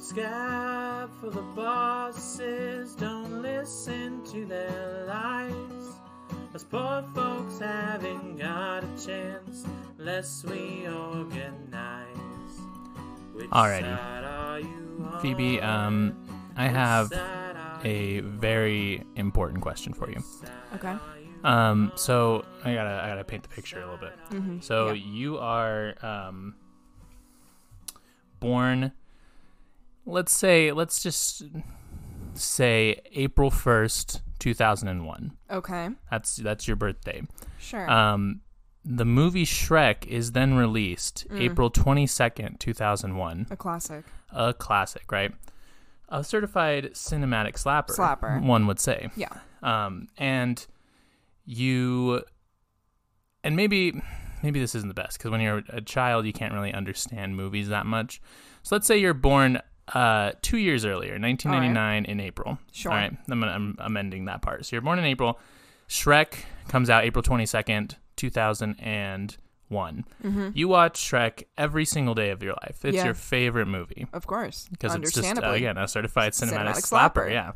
scab for the bosses. Don't listen to their lies. Us poor folks haven't got a chance unless we organize. Which Alrighty. side are you on? Phoebe, um, I have a very important question for you. Okay. Um, so I gotta I gotta paint the picture a little bit. Mm-hmm. So yeah. you are um, born. Let's say let's just say April first, two thousand and one. okay. That's that's your birthday. Sure. Um, the movie Shrek is then released Mm. April twenty second, two thousand one. a classic. A classic, right? A certified cinematic slapper. Slapper. One would say. Yeah. um, and you and maybe maybe this isn't the best because when you're a child you can't really understand movies that much so let's say you're born uh, two years earlier 1999 in april Sure. all right I'm, I'm amending that part so you're born in april shrek comes out april 22nd 2001 Mm-hmm. you watch shrek every single day of your life it's Yeah. your favorite movie Of course. because it's just uh, again a certified cinematic, Cinematic slapper. slapper. Yeah,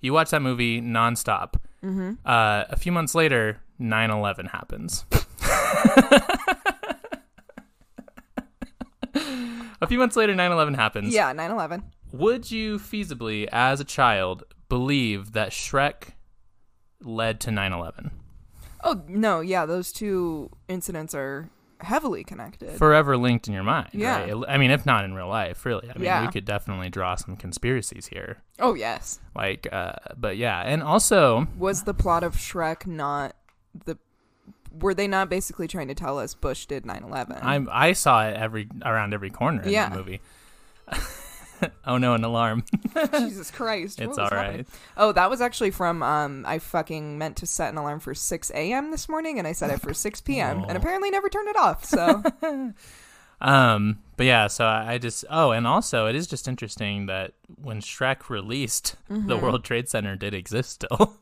you watch that movie nonstop. Mm-hmm. Uh, a few months later, 9/11 happens. a few months later, 9/11 happens. Yeah. 9/11. Would you feasibly, as a child, believe that Shrek led to 9/11? Oh no. Yeah. Those two incidents are heavily connected. Forever linked in your mind. Yeah. Right? I mean, if not in real life, really. I mean, Yeah. we could definitely draw some conspiracies here. oh yes. Like, uh, but yeah, and also, Was the plot of Shrek not the? Were they not basically trying to tell us Bush did 9/11? I I saw it every around every corner in Yeah. that movie. oh no, an alarm! Jesus Christ. it's all right. happening? Oh, that was actually from um I fucking meant to set an alarm for 6 a.m. this morning and I set it for 6 p.m. Oh. and apparently never turned it off. So Um, but yeah, so I I just oh, and also it is just interesting that when Shrek released, Mm-hmm. the World Trade Center did exist still.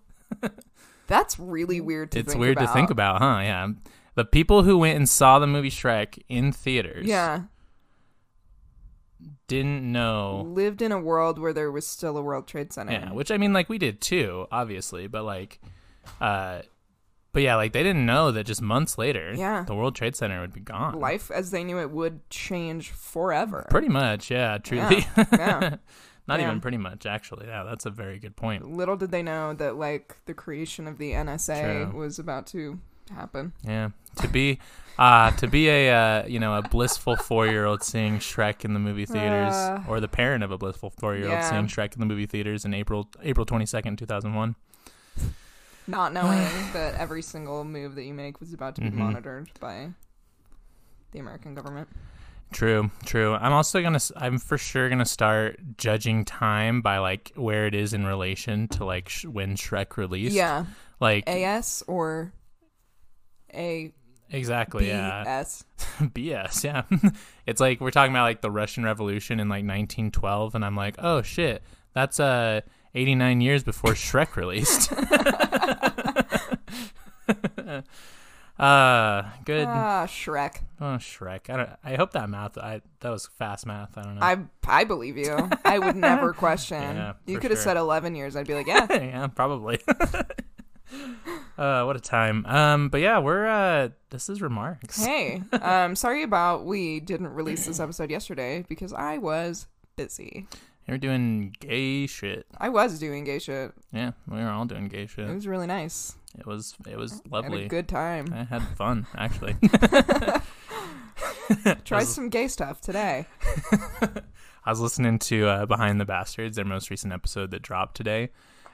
That's really weird to it's think weird about. to think about, huh? Yeah, the people who went and saw the movie Shrek in theaters, Yeah. didn't know. Lived in a world where there was still a World Trade Center. Yeah, which I mean, like we did too, obviously, but like, uh, but yeah, like they didn't know that just months later, Yeah. the World Trade Center would be gone. Life as they knew it would change forever. Pretty much, yeah, truly. yeah. Not Yeah. even pretty much, actually. Yeah, that's a very good point. Little did they know that like the creation of the NSA True. was about to happen. Yeah, to be, uh, to be a uh, you know a blissful four year old seeing Shrek in the movie theaters, Uh, or the parent of a blissful four year old yeah. seeing Shrek in the movie theaters in April April twenty second two thousand one. Not knowing that every single move that you make was about to be Mhm. monitored by the American government. True, true. I'm also gonna. I'm for sure gonna start judging time by like where it is in relation to like sh- when Shrek released. Yeah. Like AS or A exactly. Yeah. BS. BS. Yeah. it's like we're talking about like the Russian Revolution in like 1912, and I'm like, oh shit, that's uh 89 years before Shrek released. uh, good. Ah, Shrek. oh, Shrek. I don't. I hope that math. I that was fast math. I don't know. I I believe you. I would never question. Yeah, you could have sure. said 11 years. I'd be like, yeah. yeah, probably. uh, what a time. Um, but yeah, we're uh, this is remarks. hey, um, sorry about we didn't release this episode yesterday because I was busy. You're doing gay shit. I was doing gay shit. Yeah, we were all doing gay shit. It was really nice. It was it was I had lovely. a good time. I had fun actually. Try was- some gay stuff today. I was listening to uh, Behind the Bastards, their most recent episode that dropped today,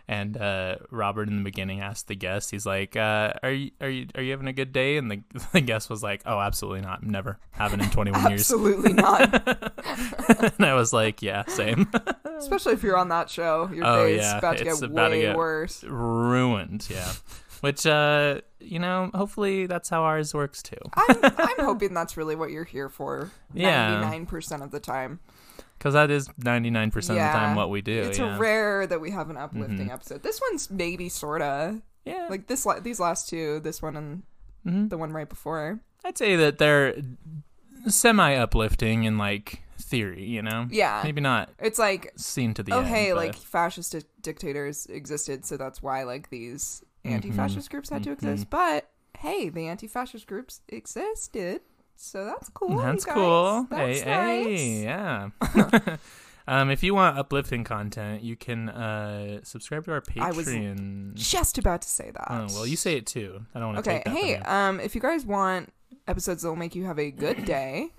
and uh, Robert in the beginning asked the guest, he's like, uh, "Are you are you are you having a good day?" And the, the guest was like, "Oh, absolutely not. Never. Haven't in 21 years." Absolutely not. and I was like, "Yeah, same." Especially if you're on that show. Your Oh, day's yeah, about to it's get about to way get- worse. Ruined. Yeah. Which uh, you know, hopefully that's how ours works too. I'm, I'm hoping that's really what you're here for. Yeah. 99% of the time. Because that is 99% of the Yeah. time what we do. It's yeah. rare that we have an uplifting Mhm. episode. This one's maybe sorta yeah. like this. la- These last two, this one and Mhm. the one right before. I'd say that they're semi uplifting in like theory, you know. Yeah. Maybe not It's like, seen to the oh end. hey, but- like fascist di- dictators existed, so that's why like these anti-fascist groups had to exist. But hey, the anti-fascist groups existed, so that's cool. That's cool. That's hey, nice. hey, yeah. um, if you want uplifting content, you can uh, subscribe to our Patreon. I was Just about to say that. Oh, well, you say it too. I don't want to Okay, take that hey, um, if you guys want episodes that will make you have a good day,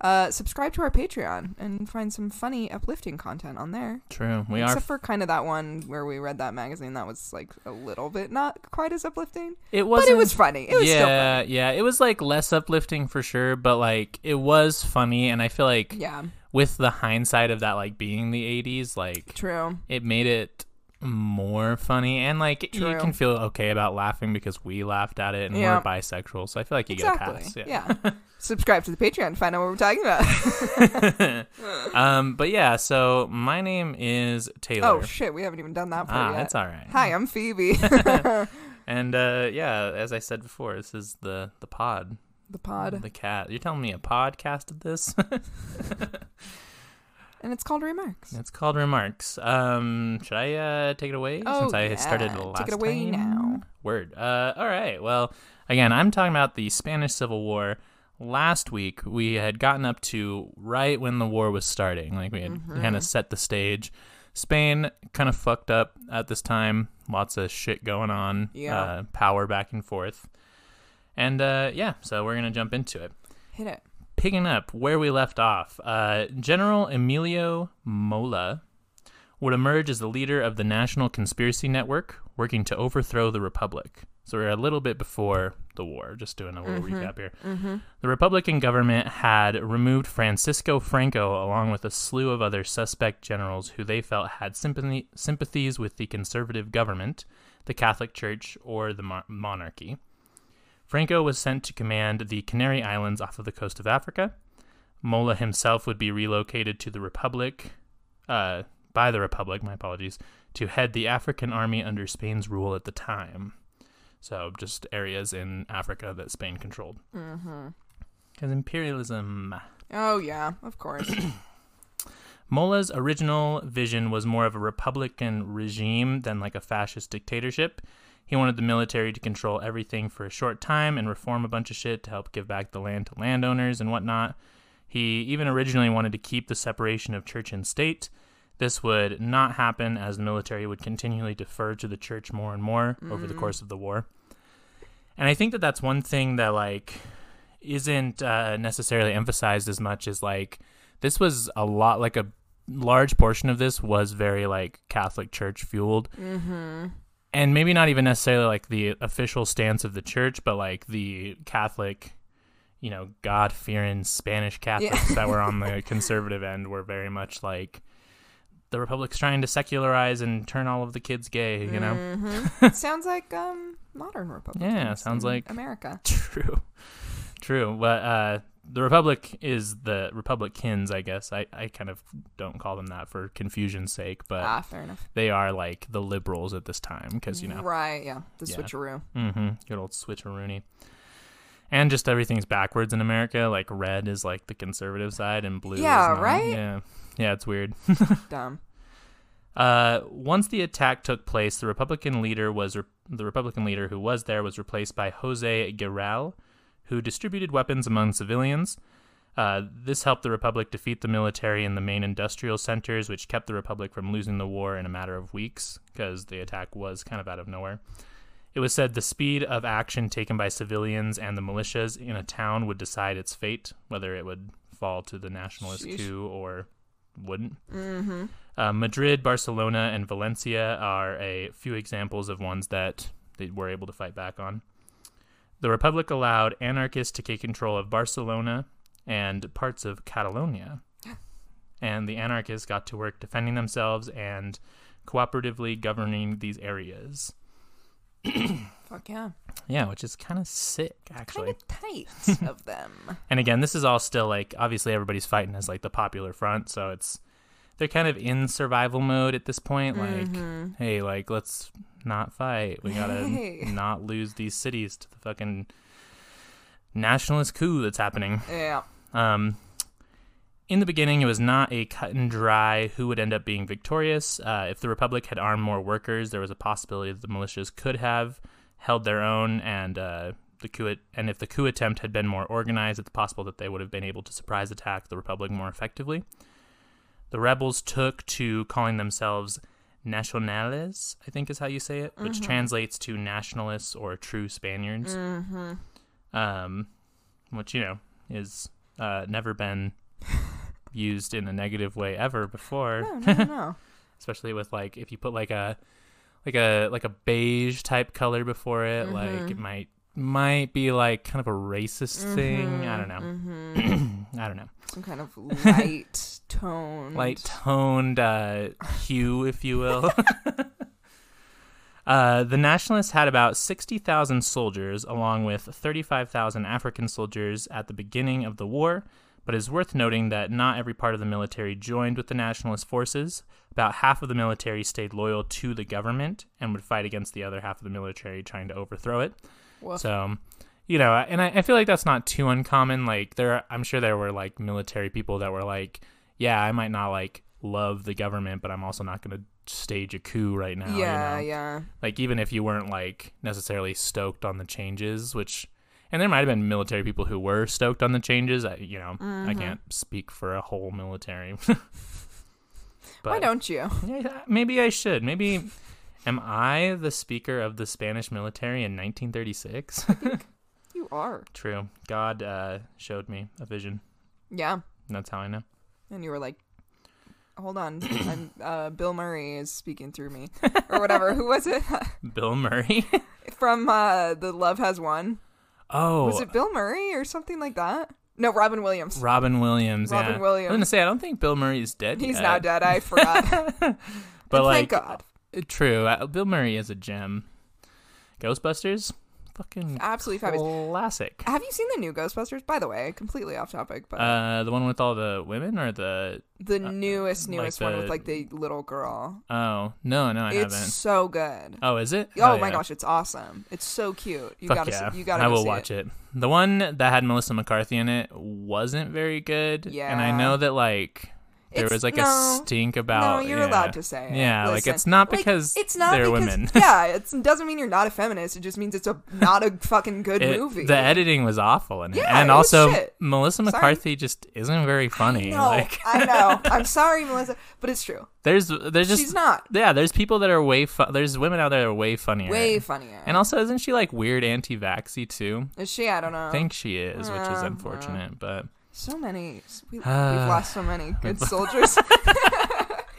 uh, subscribe to our Patreon and find some funny, uplifting content on there. True. We Except are. Except for kind of that one where we read that magazine that was like a little bit not quite as uplifting, It was. but it was funny. It was yeah, still funny. yeah. It was like less uplifting for sure, but like it was funny, and I feel like Yeah, with the hindsight of that, like being the '80s, like true. it made it more funny and like you can feel okay about laughing because we laughed at it and Yeah. we're bisexual so i feel like you Exactly. get a pass Yeah. Subscribe to the Patreon to find out what we're talking about. um but yeah so my name is Tayler oh shit, we haven't even done that part ah yet. that's all right Hi, I'm Phoebe. and uh yeah as i said before this is the the pod the pod, the cat you're telling me a podcast of this and it's called Remarks. it's called remarks um should i uh take it away Oh, since i started the Take it away time? now. word uh all right well again i'm talking about the spanish civil war last week we had gotten up to right when the war was starting like we had Mm-hmm. kind of set the stage spain kind of fucked up at this time lots of shit going on Yeah. uh, power back and forth and uh, yeah so we're gonna jump into it Hit it. Picking up where we left off, uh, General Emilio Mola would emerge as the leader of the National Conspiracy Network, working to overthrow the Republic. So we're a little bit before the war, just doing a little recap here. The Republican government had removed Francisco Franco along with a slew of other suspect generals who they felt had sympathy, sympathies with the conservative government, the Catholic Church, or the mon- monarchy. Franco was sent to command the Canary Islands off of the coast of Africa. Mola himself would be relocated to the Republic, uh, by the Republic, my apologies, to head the African army under Spain's rule at the time. So just areas in Africa that Spain controlled. Mm-hmm. Because imperialism. Oh yeah, of course. Mola's original vision was more of a republican regime than like a fascist dictatorship. He wanted the military to control everything for a short time and reform a bunch of shit to help give back the land to landowners and whatnot. He even originally wanted to keep the separation of church and state. This would not happen as the military would continually defer to the church more and more over the course of the war. And I think that that's one thing that like isn't uh, necessarily emphasized as much as like this was a lot like a large portion of this was very like Catholic Church fueled. mm-hmm. And maybe not even necessarily like the official stance of the church, but like the Catholic, you know, God fearing Spanish Catholics that were on the conservative end were very much like the Republic's trying to secularize and turn all of the kids gay, you know? Mhm. sounds like um modern Republicans. Yeah, sounds like- America. True. True. But uh the Republic is the Republicans, I guess. I, I kind of don't call them that for confusion's sake, but ah, fair enough. they are like the liberals at this time because, you know, Right? Yeah, the Yeah. switcheroo. mm-hmm, good old switcheroony. And just everything's backwards in America. Like red is like the conservative side and blue Yeah, is right? Yeah. Yeah, it's weird. Dumb. Uh, once the attack took place, the Republican leader was re- the Republican leader who was there was replaced by Jose Giral, who distributed weapons among civilians. Uh, this helped the Republic defeat the military in the main industrial centers, which kept the Republic from losing the war in a matter of weeks because the attack was kind of out of nowhere. It was said the speed of action taken by civilians and the militias in a town would decide its fate, whether it would fall to the nationalist Sheesh. coup or wouldn't. Mm-hmm. Uh, Madrid, Barcelona, and Valencia are a few examples of ones that they were able to fight back on. The Republic allowed anarchists to take control of Barcelona and parts of Catalonia. And the anarchists got to work defending themselves and cooperatively governing these areas. Fuck yeah. Yeah, which is kind of sick, actually. Kind of tight of them. And again, this is all still like obviously everybody's fighting as like the popular front, so it's they're kind of in survival mode at this point. Like, Mhm. hey, like let's not fight. We gotta Hey. not lose these cities to the fucking nationalist coup that's happening. Yeah. Um, in the beginning, it was not a cut and dry who would end up being victorious. Uh, if the Republic had armed more workers, there was a possibility that the militias could have held their own, and uh, the coup and if the coup attempt had been more organized, it's possible that they would have been able to surprise attack the Republic more effectively. The rebels took to calling themselves nacionales, I think is how you say it, which translates to nationalists or true Spaniards. Mm-hmm. Um, which you know is uh, never been used in a negative way ever before, No, no, no, especially with like if you put like a like a like a beige type color before it, like Mm-hmm. it might might be like kind of a racist thing. I don't know. Mm-hmm. I don't know. Some kind of light tone. light toned uh, hue, if you will. uh, the Nationalists had about 60,000 soldiers, along with 35,000 African soldiers at the beginning of the war. But it's worth noting that not every part of the military joined with the Nationalist forces. About half of the military stayed loyal to the government and would fight against the other half of the military trying to overthrow it. Woof. So, you know, and I, I feel like that's not too uncommon. Like there, I'm sure there were like military people that were like, yeah, I might not like love the government, but I'm also not going to stage a coup right now. you yeah, know? yeah. Like even if you weren't like necessarily stoked on the changes, which, and there might have been military people who were stoked on the changes. I, you know, I Mm-hmm. can't speak for a whole military. but Why don't you? yeah, maybe I should. Maybe. Am I the speaker of the Spanish military in 1936? You are. True. God uh, showed me a vision. Yeah. That's how I know. And you were like, hold on. I'm, uh, Bill Murray is speaking through me. Or whatever. Who was it? Bill Murray. From uh, The Love Has Won. oh, Was it Bill Murray or something like that? No, Robin Williams. Robin Williams. Robin yeah. Williams. I'm gonna say I don't think Bill Murray is dead. He's yet. not dead. I forgot. But And like, thank God. Uh, true. Uh, Bill Murray is a gem. Ghostbusters, fucking Absolutely fabulous. classic. Have you seen the new Ghostbusters? By the way, completely off topic, but Uh, the one with all the women or the the newest, like newest one with like the little girl. oh no no I it's haven't. so good. Oh, is it? Oh, my yeah. gosh, it's awesome. It's so cute. You Fuck gotta, yeah. see, you gotta. I will watch it. The one that had Melissa McCarthy in it wasn't very good. Yeah, and I know that like there It's- was like no, a stink about. no, you're yeah. allowed to say it. Yeah, like it's not like, because it's not they're because, women. yeah, it doesn't mean you're not a feminist. It just means it's a not a fucking good It- movie. The editing was awful it, Yeah, and also. Melissa Sorry. McCarthy just isn't very funny. No, Like I know. I'm sorry, Melissa, but it's true. there's there's just She's not yeah there's people that are way fu- there's women out there that are way funnier. way funnier. and also isn't she like weird anti-vaxxy too? Is she? I don't know. I think she is, which is Uh, unfortunate, but so many. We, Uh, we've lost so many good soldiers.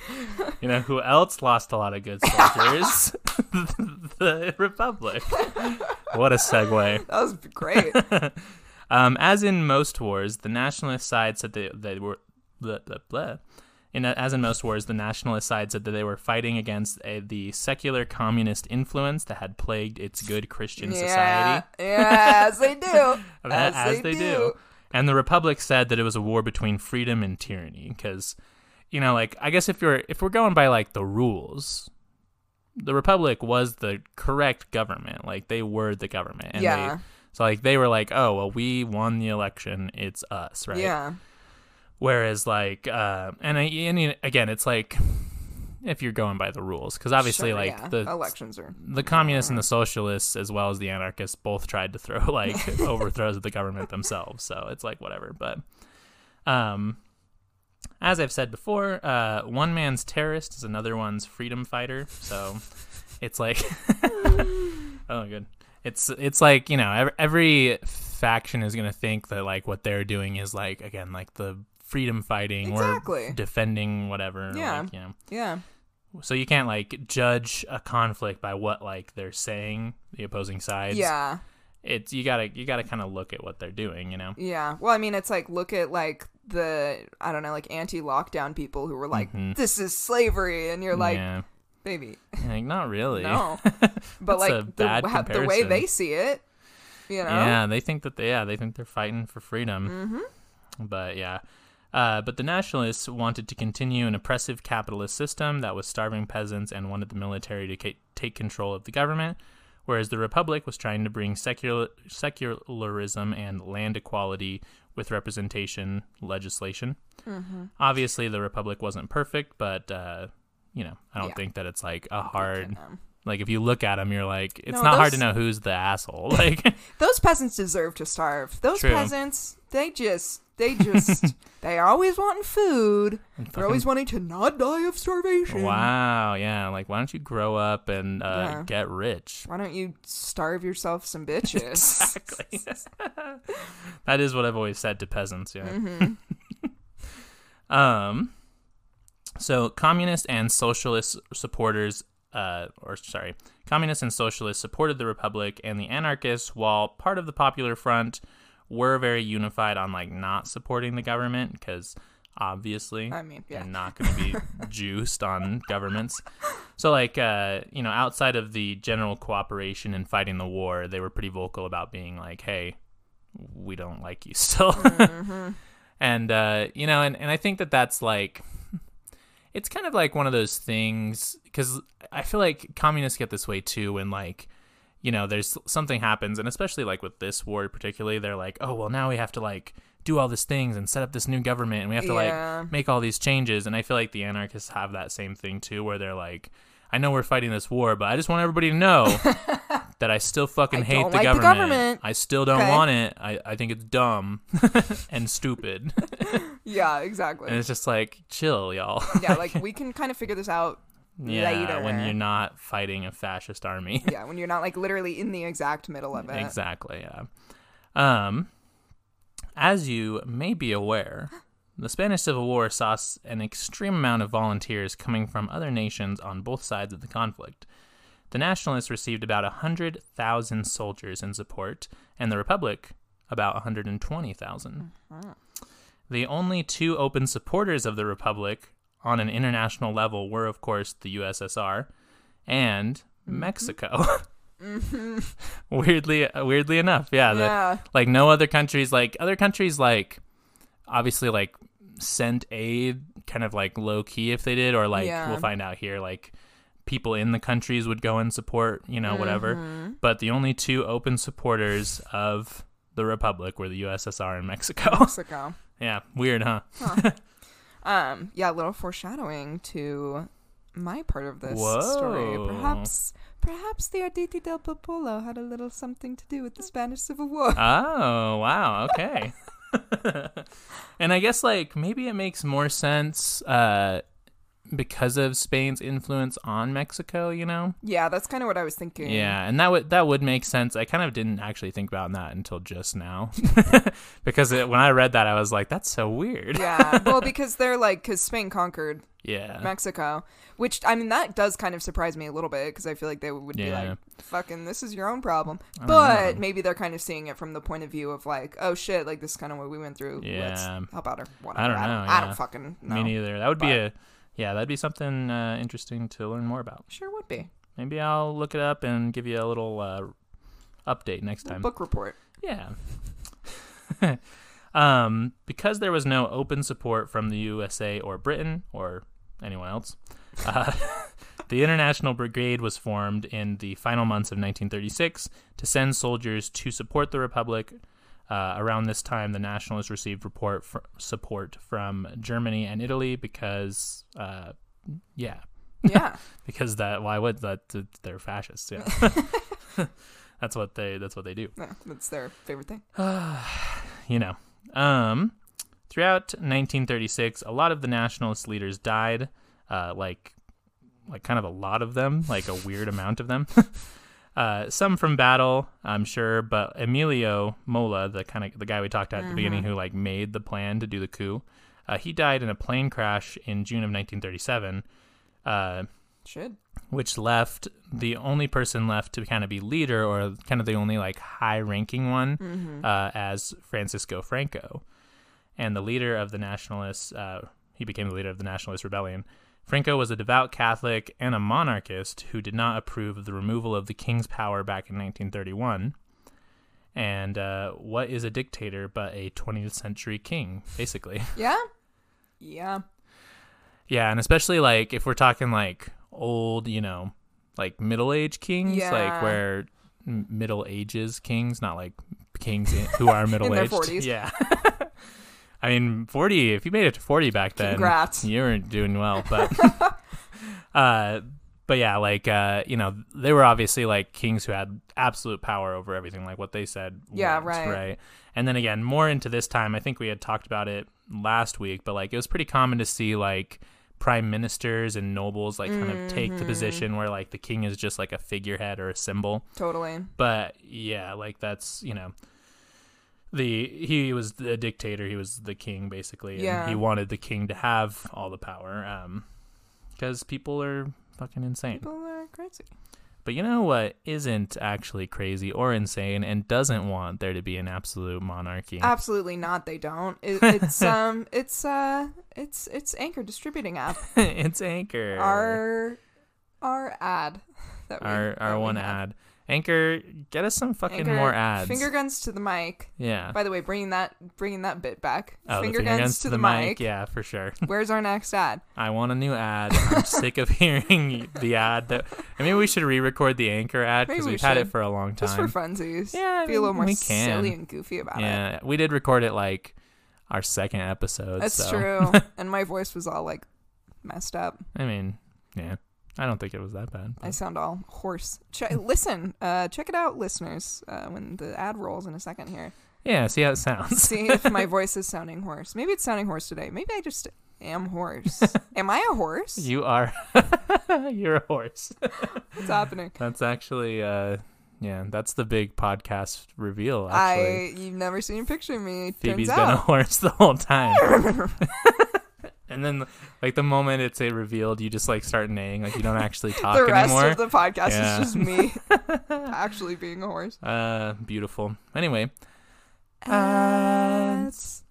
you know who else lost a lot of good soldiers? the Republic. What a segue. that was great. Um, as in most wars, the nationalist side said they, they were blah, blah, blah. In as in most wars, the nationalist side said that they were fighting against a, the secular communist influence that had plagued its good Christian yeah, society. yeah, as they do. As, as, they, do. And the Republic said that it was a war between freedom and tyranny because, you know, like I guess if you're if we're going by like the rules, the Republic was the correct government. Like they were the government. And Yeah. They, so like they were like, oh well, we won the election. It's us, right? Yeah. Whereas like, uh, and, I, and again, it's like if you're going by the rules, because obviously Sure, like yeah. the elections are. the communists and the socialists as well as the anarchists both tried to throw like overthrows of the government themselves so it's like whatever but um as i've said before uh one man's terrorist is another one's freedom fighter so it's like oh good it's it's like you know every, every faction is gonna think that like what they're doing is like again like the freedom fighting Exactly. or defending whatever Yeah. like, you know Yeah. so you can't like judge a conflict by what like they're saying, the opposing sides. Yeah. It's you gotta you gotta kind of look at what they're doing, you know. Yeah. Well, I mean, it's like look at like the I don't know, like anti-lockdown people who were like, Mhm. "This is slavery," and you're like, yeah, "Baby, like not really. no." But like the, the way they see it, you know. Yeah, they think that they yeah they think they're fighting for freedom. Mm-hmm. But yeah. Uh, but the nationalists wanted to continue an oppressive capitalist system that was starving peasants and wanted the military to ca- take control of the government, whereas the republic was trying to bring secular secularism and land equality with representation legislation. Obviously, the republic wasn't perfect, but uh, you know, I don't Yeah. think that it's like a hard. Like if you look at them, you're like, it's No, not hard to know who's the asshole. Like, Those peasants deserve to starve. Those True. peasants, they just, they just, they always wanting food. They're always wanting to not die of starvation. wow, yeah. Like, why don't you grow up and uh, Yeah. get rich? Why don't you starve yourself some bitches? Exactly. that is what I've always said to peasants. Yeah. Mm-hmm. Um, so communist and socialist supporters, uh, or sorry, communists and socialists supported the republic, and the anarchists, while part of the Popular Front, were very unified on like not supporting the government because obviously I mean, yeah. they're not going to be juiced on governments. So like, uh, you know, outside of the general cooperation in fighting the war, they were pretty vocal about being like, hey, we don't like you still. Mm-hmm. and uh, you know, and, and I think that that's like, it's kind of like one of those things because I feel like communists get this way too when like, you know, there's something happens, and especially like with this war particularly, they're like, oh well, now we have to like do all these things and set up this new government, and we have to Yeah. like make all these changes. And I feel like the anarchists have that same thing too, where they're like. I know we're fighting this war, but I just want everybody to know that I still fucking I hate the, like the government. government. I still don't Okay. want it. I, I think it's dumb and stupid. Yeah, exactly. And it's just like, chill, y'all. yeah, like we can kind of figure this out yeah, later. when you're not fighting a fascist army. yeah, when you're not like literally in the exact middle of it. exactly, yeah. Um, as you may be aware, the Spanish Civil War saw an extreme amount of volunteers coming from other nations on both sides of the conflict. The Nationalists received about 100,000 soldiers in support, and the Republic about 120,000. The only two open supporters of the Republic on an international level were, of course, the USSR and Mexico. weirdly, weirdly enough, yeah, the- like no other countries, like other countries, like obviously, like sent aid, kind of like low key if they did, or like Yeah. we'll find out here, like people in the countries would go and support, you know, whatever. Mm-hmm. But the only two open supporters of the Republic were the USSR and Mexico. Mexico. yeah, weird, huh? Um, yeah, a little foreshadowing to my part of this story. Perhaps, perhaps the Arditi del Popolo had a little something to do with the Spanish Civil War. Oh, wow. Okay. and I guess like maybe it makes more sense uh because of Spain's influence on Mexico, you know? yeah, that's kind of what I was thinking. Yeah, and that would that would make sense. I kind of didn't actually think about that until just now. because it, when I read that I was like that's so weird. yeah. Well, because they're like, because Spain conquered Yeah. Mexico, which I mean that does kind of surprise me a little bit because I feel like they would be Yeah. like, "Fucking, this is your own problem." But know. maybe they're kind of seeing it from the point of view of like, "Oh shit, like this is kind of what we went through. Let's Yeah. help out or whatever." I don't I know, don't, I don't fucking know. Me neither. That would be a yeah, that'd be something uh, interesting to learn more about. Sure would be Maybe I'll look it up and give you a little uh, update next time. book report. Yeah. um, because there was no open support from the USA or Britain or anyone else, uh, the International Brigade was formed in the final months of 1936 to send soldiers to support the Republic. Uh, around this time, the Nationalists received report fr- support from Germany and Italy because, uh, yeah, Yeah, because that why would that they're fascists? Yeah, that's what they that's what they do yeah, that's their favorite thing. you know. Um, throughout 1936, a lot of the nationalist leaders died. Uh, like, like kind of a lot of them, like a weird amount of them. Uh, some from battle, I'm sure, but Emilio Mola, the kind of the guy we talked about at the beginning, who like made the plan to do the coup, uh, he died in a plane crash in June of 1937. Uh, Should which left the only person left to kind of be leader or kind of the only like high ranking one uh, as Francisco Franco. And the leader of the nationalists, uh, he became the leader of the nationalist rebellion. Franco was a devout Catholic and a monarchist who did not approve of the removal of the king's power back in 1931. And uh, what is a dictator but a 20th century king, basically? yeah, yeah, Yeah, and especially like if we're talking like old, you know, like middle age kings, like where middle ages kings, not like kings in- who are middle aged. Yeah. I mean, 40, if you made it to 40 back then, Congrats. you were doing well. But, uh, but yeah, like, uh, you know, they were obviously like kings who had absolute power over everything, like what they said. Yeah, right. Right. And then again, more into this time, I think we had talked about it last week, but like it was pretty common to see like prime ministers and nobles like kind of take Mm-hmm. the position where like the king is just like a figurehead or a symbol Totally. but yeah like that's you know the he was the dictator he was the king basically and Yeah. he wanted the king to have all the power um because people are fucking insane People are crazy. but you know what isn't actually crazy or insane and doesn't want there to be an absolute monarchy Absolutely not. They don't. It, it's um. It's uh. It's it's Anchor distributing app. it's anchor Our our ad. That we, our, that our we one ad anchor get us some fucking Anchor, more ads Finger guns to the mic. yeah By the way, bringing that bringing that bit back. oh, the finger, guns, to the, mic. yeah for sure Where's our next ad? I want a new ad. I'm sick of hearing the ad. That I mean, we should re-record the anchor ad because we we've had it for a long Just for time. funsies. Yeah, I Be a little more we can. silly and goofy about it. Yeah, we did record it like our second episode. That's so. true. and my voice was all like messed up. I mean, yeah, I don't think it was that bad. I sound all hoarse. Ch- listen, uh, check it out, listeners. Uh, when the ad rolls in a second here, Yeah, see how it sounds. see if my voice is sounding hoarse. Maybe it's sounding hoarse today. Maybe I just am hoarse. am I a horse? you are, you're a horse. What's happening? That's actually, uh, yeah, that's the big podcast reveal. Actually, I you've never seen a picture of me. Phoebe's turns been a horse the whole time. And then, like the moment it's a revealed, you just like start neighing, like you don't actually talk the rest anymore. of the podcast Yeah. is just me actually being a horse. uh, beautiful. Anyway, Ads.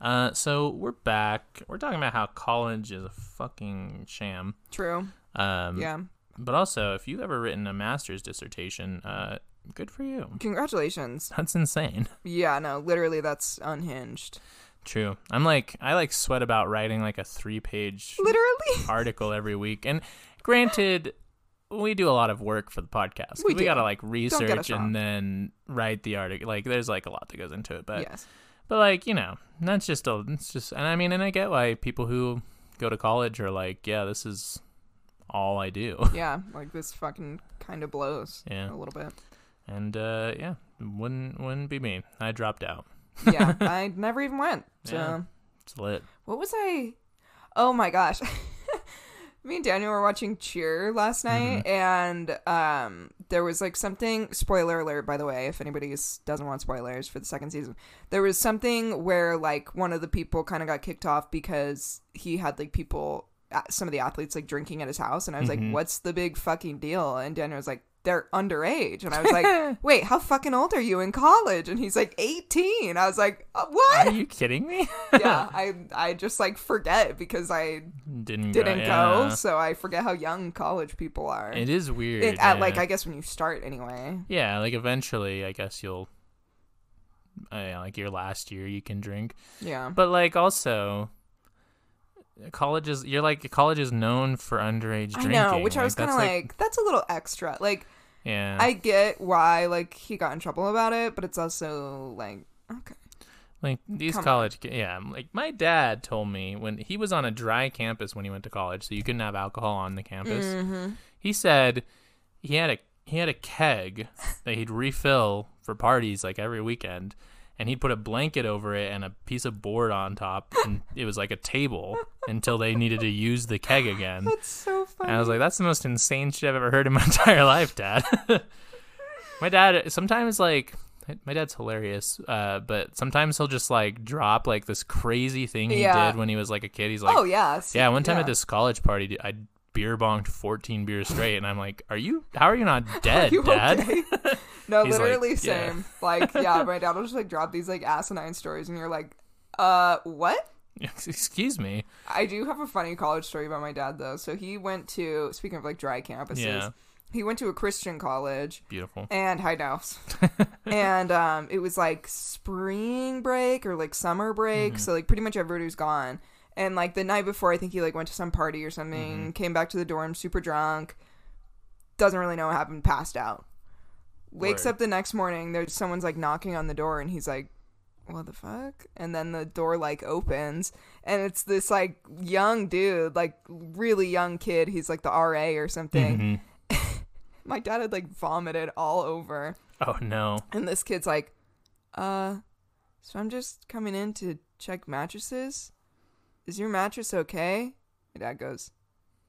uh, so we're back. We're talking about how college is a fucking sham. True. Um, Yeah. But also, if you've ever written a master's dissertation, uh, good for you. Congratulations. That's insane. Yeah, no, literally that's unhinged. True. I'm like, I like sweat about writing like a three page Literally. article every week. And granted, we do a lot of work for the podcast. We we do. gotta like research and then write the article. Like, there's like a lot that goes into it. But yes. but like you know, that's just a. It's just, and I mean, and I get why people who go to college are like, yeah, this is all I do. Yeah, like this fucking kind of blows Yeah. a little bit. And uh, yeah, wouldn't wouldn't be me. I dropped out. Yeah, I never even went. So, Yeah. It's lit. what was I? Oh my gosh. Me and Daniel were watching Cheer last night, Mm-hmm. and um, there was like something. Spoiler alert, by the way, if anybody doesn't want spoilers for the second season, there was something where like one of the people kind of got kicked off because he had like people, some of the athletes like drinking at his house, and I was Mhm. like, "What's the big fucking deal?" And Daniel was like, "They're underage," and I was like, "Wait, how fucking old are you in college?" And he's like, "18." I was like, uh, "What?" Are you kidding me? yeah, I I just like forget because I Didn't didn't go. go, so I forget how young college people are. It is weird. It- at like. I guess when you start anyway. Yeah, like eventually, I guess you'll, uh, yeah, like your last year, you can drink. Yeah. But like also, college is you're like college is known for underage drinking. I know, which I was kind of like, that's a little extra. Like yeah, I get why like he got in trouble about it, but it's also like okay. like these come college, ki- yeah. Like my dad told me when he was on a dry campus when he went to college, so you couldn't have alcohol on the campus. Mm-hmm. He said he had a he had a keg that he'd refill for parties like every weekend. And he'd put a blanket over it and a piece of board on top, and it was like a table until they needed to use the keg again. That's so funny. And I was like, that's the most insane shit I've ever heard in my entire life, Dad. my dad sometimes like my dad's hilarious, uh, but sometimes he'll just like drop like this crazy thing he Yeah. did when he was like a kid. He's like, oh yes. yeah, one time at this college party, I beer bonked 14 beers straight, and I'm like, are you? How are you not dead, you Dad? okay? No, He's like, literally yeah. same. Like, yeah, my dad will just like drop these like asinine stories, and you're like, uh, what? Excuse me. I do have a funny college story about my dad though. So he went to speaking of like dry campuses, Yeah. he went to a Christian college Beautiful. and high house. and um it was like spring break or like summer break, Mm-hmm. so like pretty much everybody was gone. And like the night before, I think he like went to some party or something, Mm-hmm. came back to the dorm super drunk, doesn't really know what happened, passed out. Wakes Word. up the next morning, there's someone's like knocking on the door, and he's like, "What the fuck?" And then the door like opens, and it's this like young dude, like really young kid. He's like the RA or something. Mhm. My dad had like vomited all over. Oh no. And this kid's like, uh, so I'm just coming in to check mattresses. Is your mattress okay? My dad goes,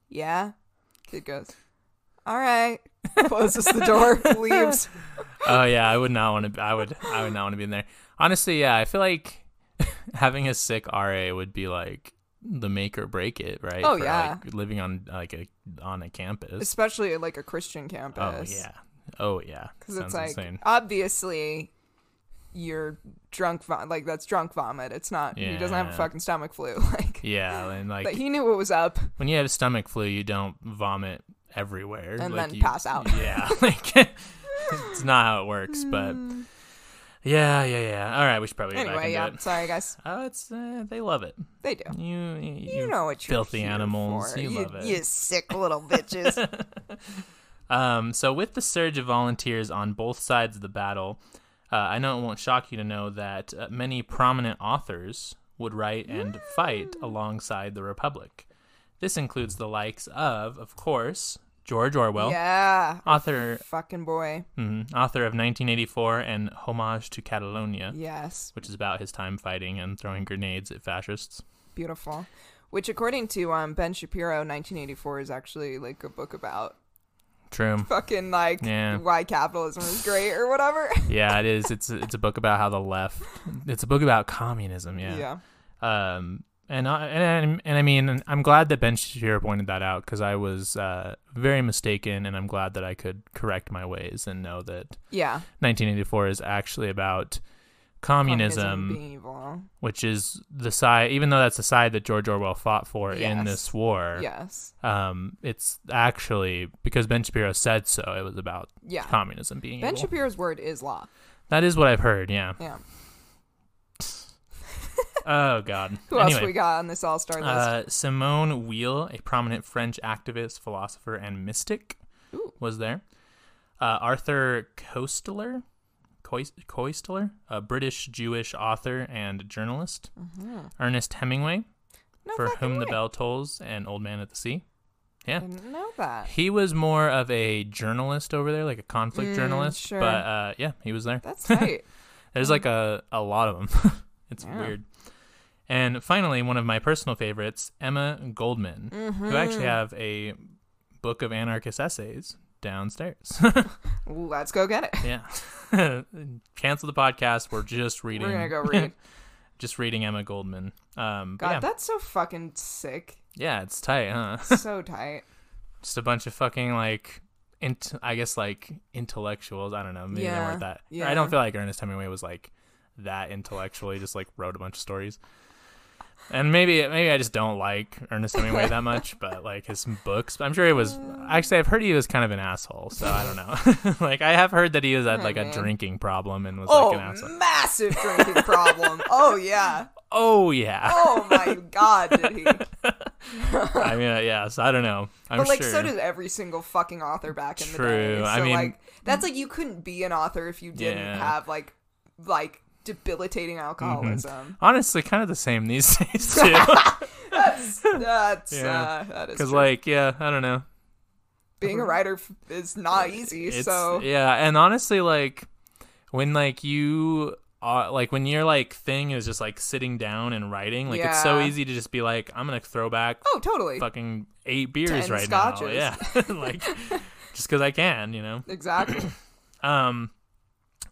yeah. Kid goes, all right. Closes the door, leaves. Oh yeah, I would not want to. I would. I would not want to be in there. Honestly, yeah, I feel like having a sick RA would be like the make or break it, right? Oh, For, yeah. like, living on like a on a campus. Especially like a Christian campus. oh yeah. Oh yeah. Because Sounds it's like, insane. obviously, you're drunk, vom- like that's drunk vomit. It's not, he doesn't have a fucking stomach flu. Yeah, and like but he knew what was up. when you have a stomach flu, you don't vomit everywhere And like then you- pass out. Yeah, like it's not how it works. But yeah, yeah, yeah. All right, we should probably back Anyway, into yeah. it. Sorry, guys. Oh, it's uh, they love it. They do. You, you, You know what you're filthy animals. for. You you, love it. You sick little bitches. Um, so with the surge of volunteers on both sides of the battle, uh, I know it won't shock you to know that uh, many prominent authors would write and fight alongside the Republic. This includes the likes of, of course, George Orwell, yeah. author Fucking boy. mhm, author of 1984 and Homage to Catalonia, Yes. which is about his time fighting and throwing grenades at fascists. Beautiful. Which, according to um, Ben Shapiro, 1984 is actually like a book about True. fucking like Yeah. why capitalism is great or whatever. Yeah, it is. It's it's a book about how the left. It's a book about communism. yeah. Um, and I, and and I mean, I'm glad that Ben Shapiro pointed that out because I was uh, very mistaken, and I'm glad that I could correct my ways and know that Yeah. 1984 is actually about communism, evil. which is the side, even though that's the side that George Orwell fought for in this war. Yes. Um, it's actually because Ben Shapiro said so. It was about Yeah. communism being Ben evil. Shapiro's word is law. that is what I've heard. Yeah. Yeah. Oh God. Who anyway. else we got on this all star list? Uh, Simone Weil, a prominent French activist, philosopher, and mystic, Ooh. was there. Uh, Arthur Koestler, Kois- Koestler, a British Jewish author and journalist. Ernest Hemingway, no For Whom the. Bell Tolls, and Old Man at the Sea. Yeah. Didn't know that. He was more of a journalist over there, like a conflict Mm, journalist. sure. But uh, yeah, he was there. That's right. There's like a, a lot of them. it's Yeah. weird. And finally, one of my personal favorites, Emma Goldman, who actually Mm-hmm. have a book of anarchist essays downstairs. Let's go get it. yeah. Cancel the podcast. We're just reading. We're gonna go read. just reading Emma Goldman. Um, God, yeah. that's so fucking sick. yeah, it's tight, huh? So tight. just a bunch of fucking like. Int- I guess like intellectuals. I don't know. Maybe they Yeah, weren't that. yeah. I don't feel like Ernest Hemingway was like that intellectually. Just like wrote a bunch of stories. And maybe maybe I just don't like Ernest Hemingway that much, but like his books, I'm sure he was. Actually, I've heard he was kind of an asshole, so I don't know. like I have heard that he was had Oh, like a drinking problem and was Oh, like an asshole. massive drinking problem. Oh yeah. Oh yeah. Oh my god, did he? I mean, uh, yeah. So I don't know. I'm but like, sure. so does every single fucking author back in the day. So I mean- like, that's like you couldn't be an author if you didn't Yeah. have like, like debilitating alcoholism. Honestly, kind of the same these days too. That's that's Yeah. uh, that is Because like, yeah, I don't know. being a writer is not easy. It's, so yeah, and honestly, like when like you uh, like when your like thing is just like sitting down and writing, like it's so easy to just be like, I'm gonna throw back oh totally fucking eight beers Ten right scotches. now. Yeah, like just because I can, you know. exactly. Um,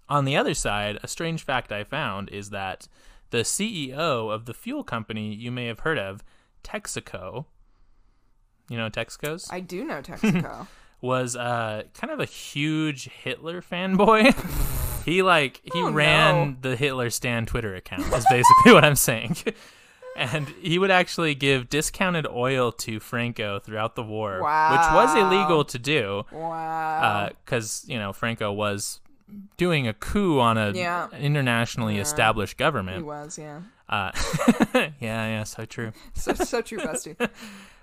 on the other side, a strange fact I found is that the CEO of the fuel company you may have heard of, Texaco, you know Texaco's, I do know Texaco. was uh kind of a huge Hitler fanboy. he like he Oh, ran no. the Hitler Stan Twitter account. Is basically what I'm saying. And he would actually give discounted oil to Franco throughout the war, which was illegal to do wow. because you know Franco was doing a coup on a Yeah. internationally Yeah. established government. he was, yeah. Uh, yeah, yeah, so true. So so true, bestie.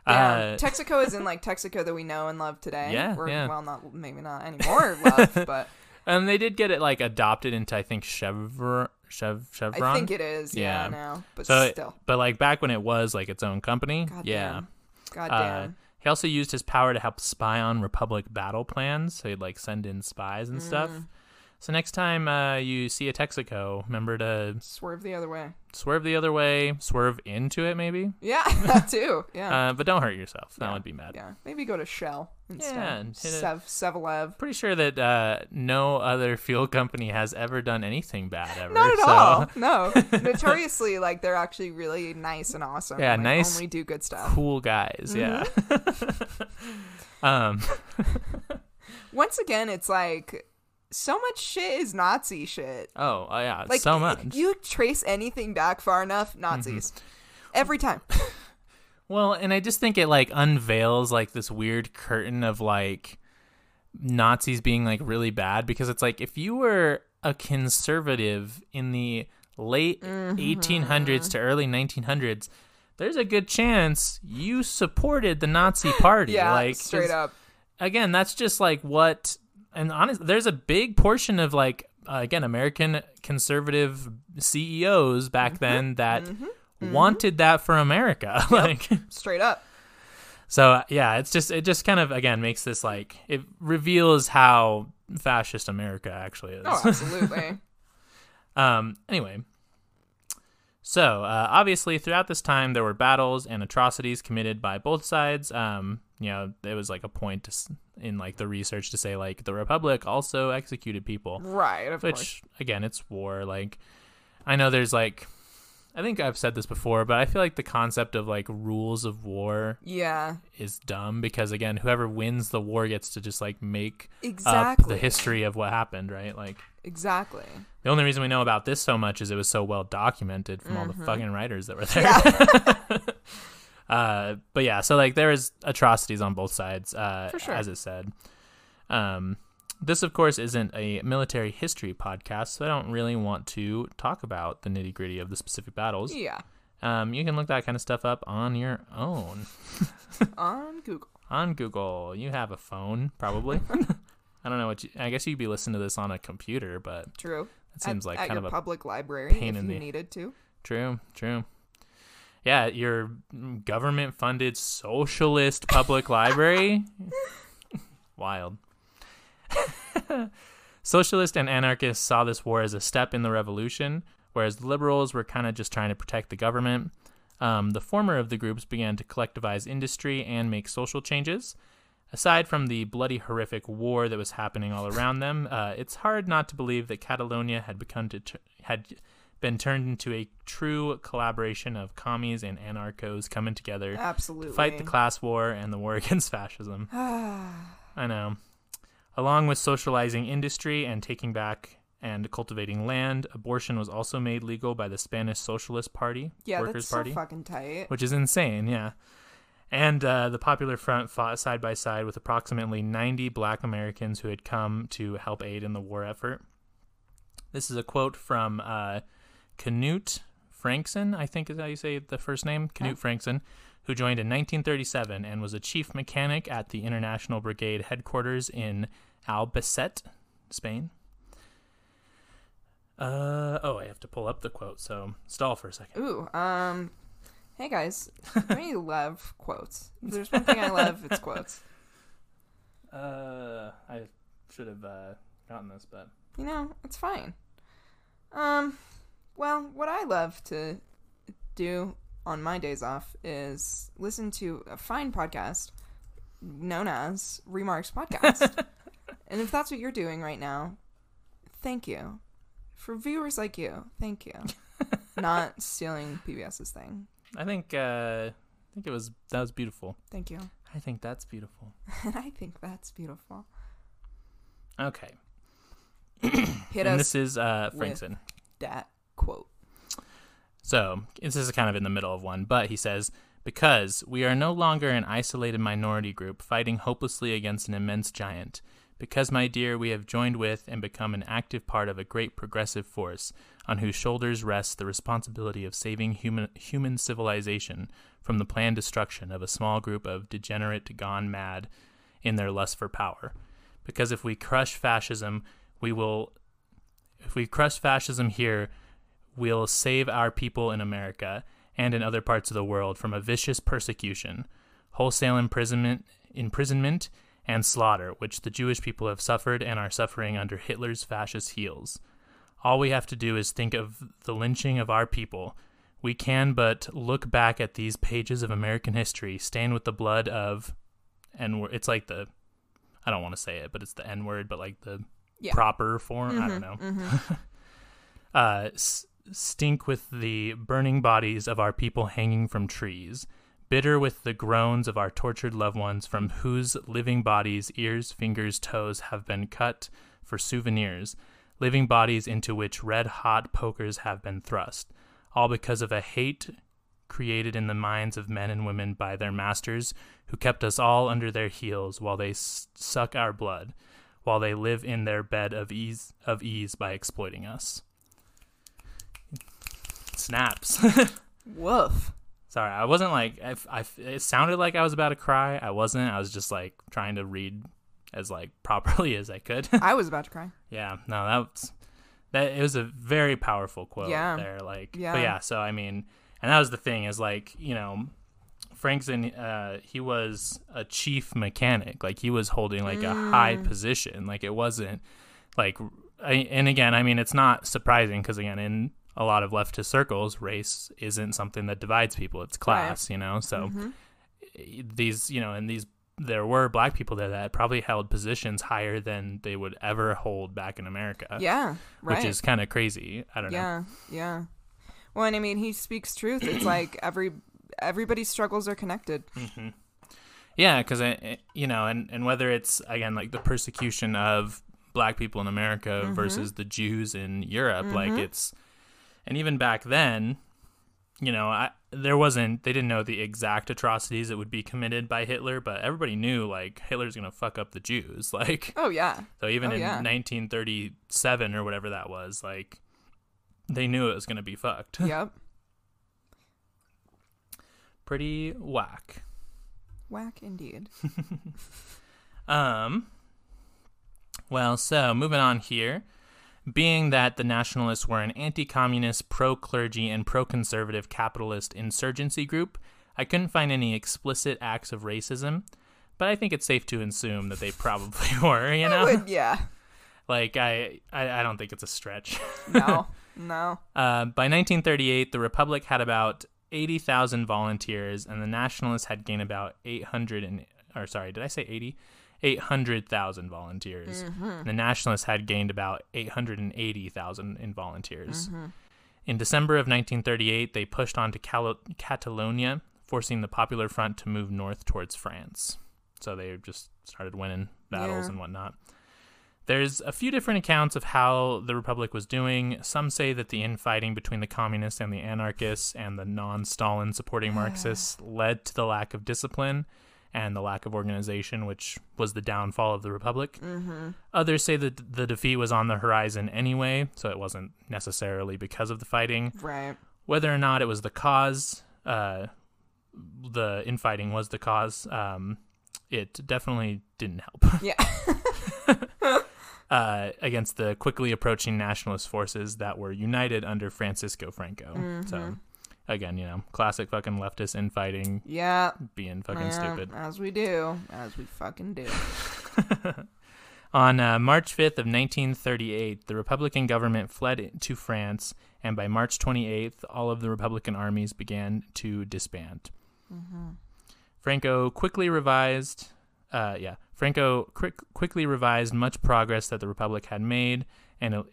Yeah, Uh, Texaco is in like Texaco that we know and love today. Yeah, yeah. Well, not maybe not anymore. love, but and they did get it like adopted into I think Chevron, Chev, Chevron. I think it is. Yeah, Yeah. now, but So, still, but like back when it was like its own company. God yeah. damn. God Uh, damn. he also used his power to help spy on Republic battle plans. So he'd like send in spies and stuff. So next time uh, you see a Texaco, remember to Swerve the other way. swerve the other way, swerve into it maybe, Yeah, that too. Yeah. uh, but don't hurt yourself. That would be mad. yeah. Maybe go to Shell instead. Yeah, and hit it. Sev Sevelev. Pretty sure that uh, no other fuel company has ever done anything bad ever. Not at so, all. No. Notoriously, like they're actually really nice and awesome. Yeah, and, like, nice. Only do good stuff. Cool guys, yeah. Mm-hmm. um, Once again, it's like so much shit is Nazi shit. oh, oh, yeah, Like so much. Mm-hmm. You trace anything back far enough, Nazis. Every time. Well, and I just think it like unveils like this weird curtain of like Nazis being like really bad because it's like if you were a conservative in the late Mm-hmm. 1800s to early 1900s, there's a good chance you supported the Nazi party. Yeah, like straight up. Again, that's just like what and honestly, there's a big portion of like uh, again American conservative CEOs back Mm-hmm. then that wanted that for America. like Straight up. so yeah, it's just it just kind of again makes this like it reveals how fascist America actually is. Oh, absolutely. Um. Anyway, so uh, obviously throughout this time there were battles and atrocities committed by both sides. Um. You know, there was like a point to, in like the research to say like the Republic also executed people, right, of course. which again it's war. Like I know there's like. I think I've said this before, but I feel like the concept of like rules of war Yeah. is dumb because again, whoever wins the war gets to just like make Exactly. up the history of what happened, right? Like Exactly. the only reason we know about this so much is it was so well documented from all Mm-hmm. the fucking writers that were there. uh, but yeah, so like there is atrocities on both sides, uh, sure. as it said. Um, this, of course, isn't a military history podcast, so I don't really want to talk about the nitty gritty of the specific battles. Yeah. Um, you can look that kind of stuff up on your own. On Google. on Google. You have a phone, probably. I don't know what you. I guess you'd be listening to this on a computer, but True. that seems at, like at kind your of a public library pain if in you the- needed to. true, true. Yeah, your government-funded socialist public library. Wild. Socialists and anarchists saw this war as a step in the revolution, whereas the liberals were kind of just trying to protect the government. Um, the former of the groups began to collectivize industry and make social changes. Aside from the bloody, horrific war that was happening all around them, uh, it's hard not to believe that Catalonia had become to had been turned into a true collaboration of commies and anarchos coming together Absolutely. to fight the class war and the war against fascism. I know. Along with socializing industry and taking back and cultivating land, abortion was also made legal by the Spanish Socialist Party, yeah, Workers' that's Party, so fucking tight. which is insane, yeah. And uh, the Popular Front fought side by side with approximately 90 black Americans who had come to help aid in the war effort. This is a quote from uh, Canute Frankson, I think is how you say the first name, Canute Frankson, who joined in 1937 and was a chief mechanic at the International Brigade headquarters in Albacete, Spain. Uh, oh, I have to pull up the quote, so stall for a second. Ooh, um, hey guys, I love quotes. If there's one thing I love, it's quotes. Uh, I should have uh, gotten this, but You know, it's fine. Um, well, what I love to do on my days off is listen to a fine podcast known as Remarks Podcast. and if that's what you're doing right now, thank you. For viewers like you, thank you. Not stealing PBS's thing. I think uh, I think it was that was beautiful. Thank you. I think that's beautiful. And I think that's beautiful. Okay, Hit and us this is uh, Frankson. that. So this is kind of in the middle of one, but he says, Because we are no longer an isolated minority group fighting hopelessly against an immense giant. Because, my dear, we have joined with and become an active part of a great progressive force. on whose shoulders rests the responsibility of saving human, human civilization from the planned destruction of a small group of degenerate gone mad in their lust for power. Because if we crush fascism, we will. If we crush fascism here, we'll save our people in America and in other parts of the world from a vicious persecution, wholesale imprisonment, imprisonment and slaughter, which the Jewish people have suffered and are suffering under Hitler's fascist heels. All we have to do is think of the lynching of our people. We can but look back at these pages of American history, stained with the blood of, and it's like the, I don't want to say it, but it's the N word, but like the Yeah. proper form. I don't know. uh, s- stink with the burning bodies of our people hanging from trees, bitter with the groans of our tortured loved ones from whose living bodies ears, fingers, toes have been cut for souvenirs, living bodies into which red hot pokers have been thrust, all because of a hate created in the minds of men and women by their masters who kept us all under their heels while they s- suck our blood while they live in their bed of ease of ease by exploiting us snaps Woof. sorry i wasn't like I, I, it sounded like i was about to cry i wasn't i was just like trying to read as like properly as i could I was about to cry. yeah no that was that it was a very powerful quote Yeah. there like Yeah. but yeah so i mean and that was the thing is like you know frankson uh he was a chief mechanic like he was holding like a high Mm. position like it wasn't like I, and again i mean it's not surprising because again in a lot of leftist circles race isn't something that divides people it's class you know so Mm-hmm. these you know and these there were black people there that probably held positions higher than they would ever hold back in america Yeah. Right. which is kind of crazy i don't know yeah. Yeah. Well, and I mean, he speaks truth. It's like every everybody's struggles are connected. yeah because you know and and whether it's again like the persecution of black people in america Mm-hmm. versus the jews in europe like it's and even back then you know I, there wasn't they didn't know the exact atrocities that would be committed by hitler but everybody knew like hitler's gonna fuck up the jews like Oh yeah. so even Oh, in yeah. 1937 or whatever that was like they knew it was gonna be fucked yep. pretty whack Whack indeed. Um. Well, so moving on here. Being that the Nationalists were an anti communist, pro clergy, and pro conservative capitalist insurgency group, I couldn't find any explicit acts of racism, but I think it's safe to assume that they probably were, you know? Would- yeah. Like, I, I, I don't think it's a stretch. No. no. Uh, by 1938, the Republic had about 80,000 volunteers, and the Nationalists had gained about 800 and, or sorry, did I say 80? 800,000 volunteers. Mm-hmm. The Nationalists had gained about 880,000 in volunteers. Mm-hmm. In December of 1938, they pushed on to Cal- Catalonia, forcing the Popular Front to move north towards France. So they just started winning battles Yeah. and whatnot. There's a few different accounts of how the Republic was doing. Some say that the infighting between the communists and the anarchists and the non Stalin supporting ah. Marxists led to the lack of discipline and the lack of organization, which was the downfall of the Republic. Others say that the defeat was on the horizon anyway, so it wasn't necessarily because of the fighting. Right. Whether or not it was the cause, uh, the infighting was the cause, um, it definitely didn't help. Yeah. uh, against the quickly approaching nationalist forces that were united under Francisco Franco. Mm-hmm. So, again, you know, classic fucking leftist infighting, Yeah. being fucking Yeah, stupid. As we do. As we fucking do. On uh, March 5th of 1938, the Republican government fled to France, and by March 28th, all of the Republican armies began to disband. Franco quickly revised, uh, yeah, Franco quick, quickly revised much progress that the Republic had made and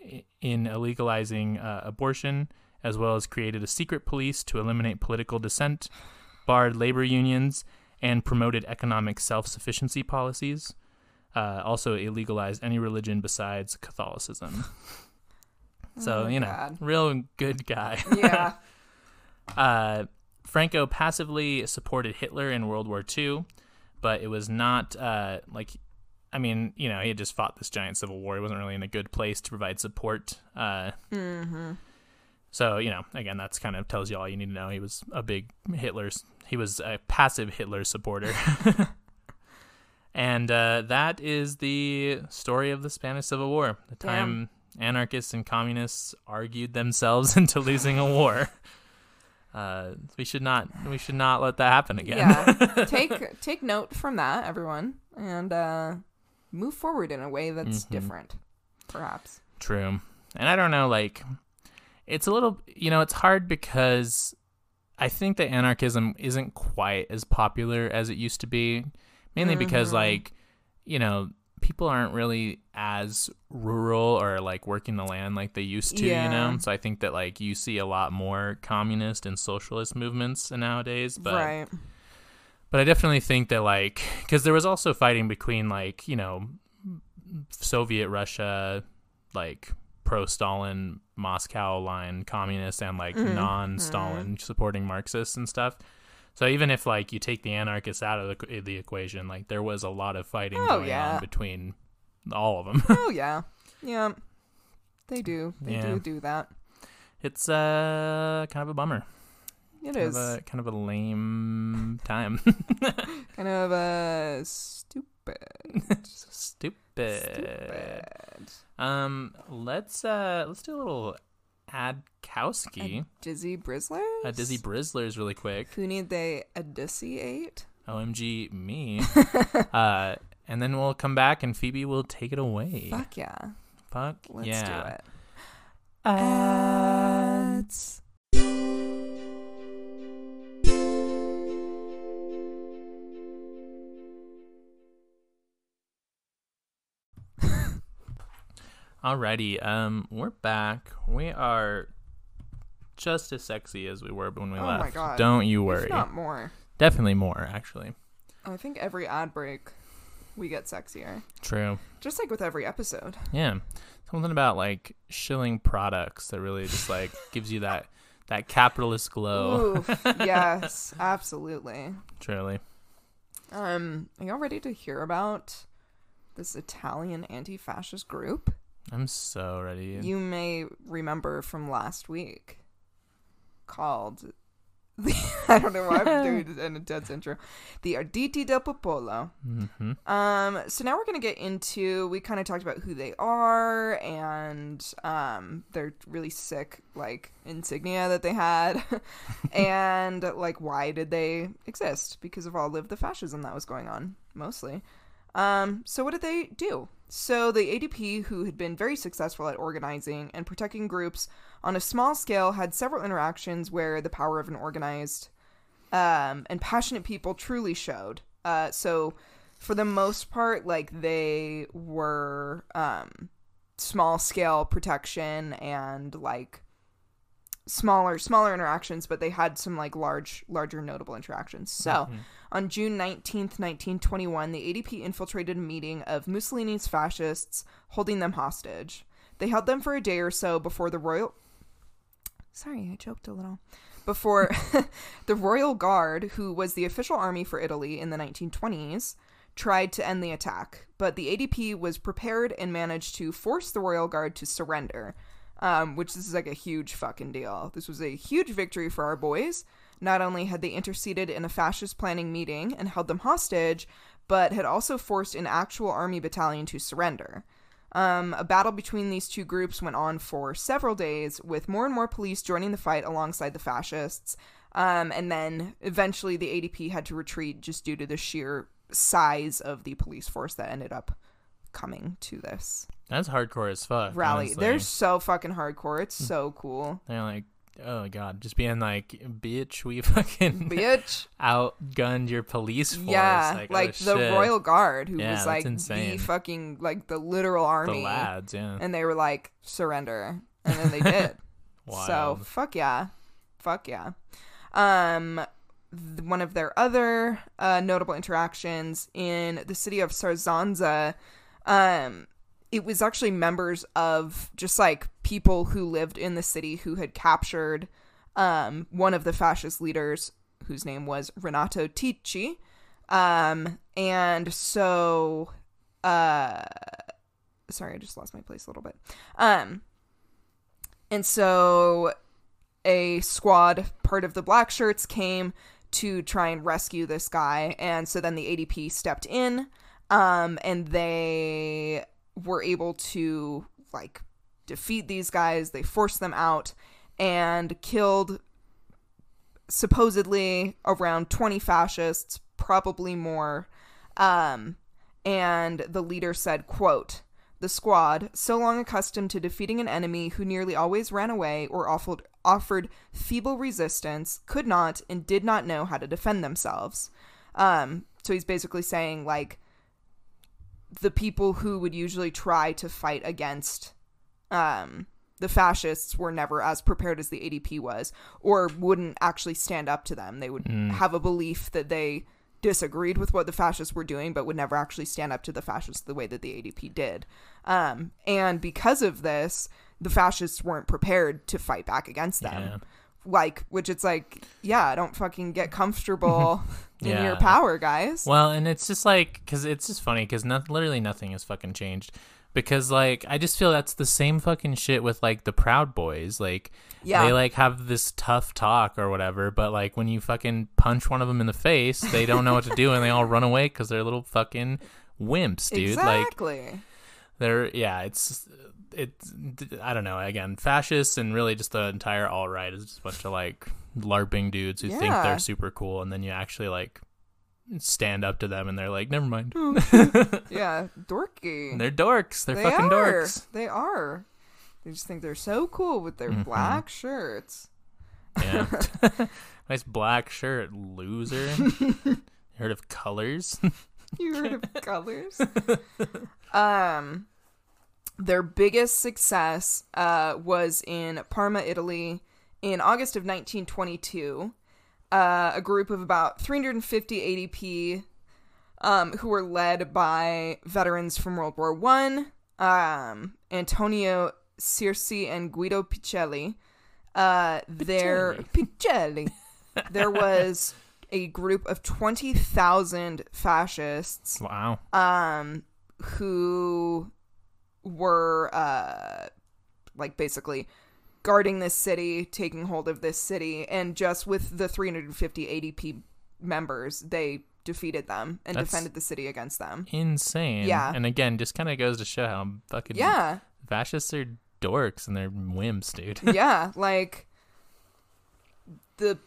in illegalizing uh, abortion, as well as created a secret police to eliminate political dissent, barred labor unions, and promoted economic self-sufficiency policies. Uh, also, illegalized any religion besides Catholicism. so Oh, you know, God. real good guy. Yeah. Uh, Franco passively supported Hitler in World War II, but it was not uh, like, I mean, you know, he had just fought this giant civil war. He wasn't really in a good place to provide support. Uh, mm-hmm. So you know, again, that's kind of tells you all you need to know. He was a big Hitler's. He was a passive Hitler supporter. and uh, that is the story of the Spanish Civil War. The time anarchists and communists argued themselves into losing a war. Uh, we should not. We should not let that happen again. Yeah. take take note from that, everyone, and uh, move forward in a way that's Mhm. different, perhaps. True. And I don't know, like, it's a little, you know, it's hard because I think that anarchism isn't quite as popular as it used to be. Mainly because, Mhm. like, you know, people aren't really as rural or like working the land like they used to, you know? So I think that, like, you see a lot more communist and socialist movements nowadays. But right. but I definitely think that like because there was also fighting between like you know Soviet Russia, like pro Stalin Moscow line communists and like Mhm, non Stalin supporting Marxists and stuff. So even if like you take the anarchists out of the, the equation, like there was a lot of fighting Oh, going yeah. on between all of them. oh yeah, yeah. They do. They Yeah. do do that. it's uh kind of a bummer. It Kind is of a kind of a lame time. kind of a stupid. Stupid. stupid. Um, let's uh let's do a little adkowski. Dizzy Brizzlers. A Dizzy Brizzlers really quick. Who need they a Dizzy eight? OMG me. uh and then we'll come back and Phoebe will take it away. Fuck yeah. Fuck yeah. Let's yeah. do it. Ads. Alrighty, um, we're back. We are just as sexy as we were when we Oh left. my God. Don't you If worry. not more. Definitely more, actually. I think every ad break, we get sexier. True. Just like with every episode. Yeah. Something about like shilling products that really just like gives you that that capitalist glow. Oof, yes, absolutely. Truly. Um, are y'all ready to hear about this Italian anti-fascist group? I'm so ready. You may remember from last week, called the I don't know why I'm doing this an intense intro, the Arditi del Popolo. hmm Um, so now we're gonna get into. We kind of talked about who they are and um, their really sick like insignia that they had, and like why did they exist? Because of all of the fascism that was going on, mostly. Um, so what did they do? So the ADP, who had been very successful at organizing and protecting groups on a small scale, had several interactions where the power of an organized um, and passionate people truly showed. Uh, so for the most part, like they were um, small scale protection and like smaller smaller interactions, but they had some like large larger notable interactions. So on June 19th, 1921, the ADP infiltrated a meeting of Mussolini's fascists, holding them hostage. They held them for a day or so before the royal. Sorry, I choked a little. Before the Royal Guard, who was the official army for Italy in the 1920s, tried to end the attack, but the ADP was prepared and managed to force the Royal Guard to surrender. Um, which this is like a huge fucking deal. This was a huge victory for our boys. Not only had they interceded in a fascist planning meeting and held them hostage, but had also forced an actual army battalion to surrender. Um, a battle between these two groups went on for several days, with more and more police joining the fight alongside the fascists. Um, and then eventually the ADP had to retreat just due to the sheer size of the police force that ended up coming to this That's hardcore as fuck. rally. honestly. They're so fucking hardcore. It's so cool. They're like, oh god, just being like, bitch, we fucking Bitch. outgunned your police force. Yeah, like, like, oh, the shit. Royal Guard, who Yeah, was like the fucking like the literal the army, lads, yeah. and they were like surrender, and then they did. so fuck yeah, fuck yeah. Um, th- one of their other uh, notable interactions in the city of Sarzanza, um, it was actually members of just like people who lived in the city who had captured um, one of the fascist leaders, whose name was Renato Ricci. Um, and so, uh, sorry, I just lost my place a little bit. Um, and so a squad, part of the black shirts, came to try and rescue this guy. And so then the ADP stepped in um, and they were able to like defeat these guys. They forced them out and killed supposedly around 20 fascists, probably more. Um, and the leader said, quote, the squad, so long accustomed to defeating an enemy who nearly always ran away or offered, offered feeble resistance, could not and did not know how to defend themselves. Um, so he's basically saying, like, the people who would usually try to fight against um, the fascists were never as prepared as the ADP was, or wouldn't actually stand up to them. They would have a belief that they disagreed with what the fascists were doing, but would never actually stand up to the fascists the way that the ADP did. Um, and because of this, the fascists weren't prepared to fight back against them. Yeah. Like, which it's like, yeah, don't fucking get comfortable in Yeah. your power, guys. Well, and it's just like because it's just funny because no- literally nothing has fucking changed. Because like I just feel that's the same fucking shit with like the Proud Boys. Like Yeah. they like have this tough talk or whatever, but like when you fucking punch one of them in the face, they don't know what to do and they all run away because they're little fucking wimps, dude. Like exactly. They're yeah, it's it's I don't know. Again, fascists and really just the entire alt right is just a bunch of like larping dudes who think they're super cool, and then you actually like stand up to them and they're like, never mind. yeah, dorky. And they're dorks. They're they fucking are. dorks. They are. They just think they're so cool with their Mm-hmm. black shirts. Yeah. nice black shirt, loser. You heard of colors? You heard of colors? Um, their biggest success uh, was in Parma, Italy, in August of 1922. Uh, a group of about 350 ADP um, who were led by veterans from World War One, um, Antonio Cieri and Guido Picelli. Uh, their Picelli. there was a group of 20,000 fascists wow. um who were uh like basically guarding this city taking hold of this city and just with the 350 adp members they defeated them and That's- defended the city against them Insane. Yeah. And again, just kind of goes to show how fucking yeah fascists are dorks and they're wimps, dude. yeah like the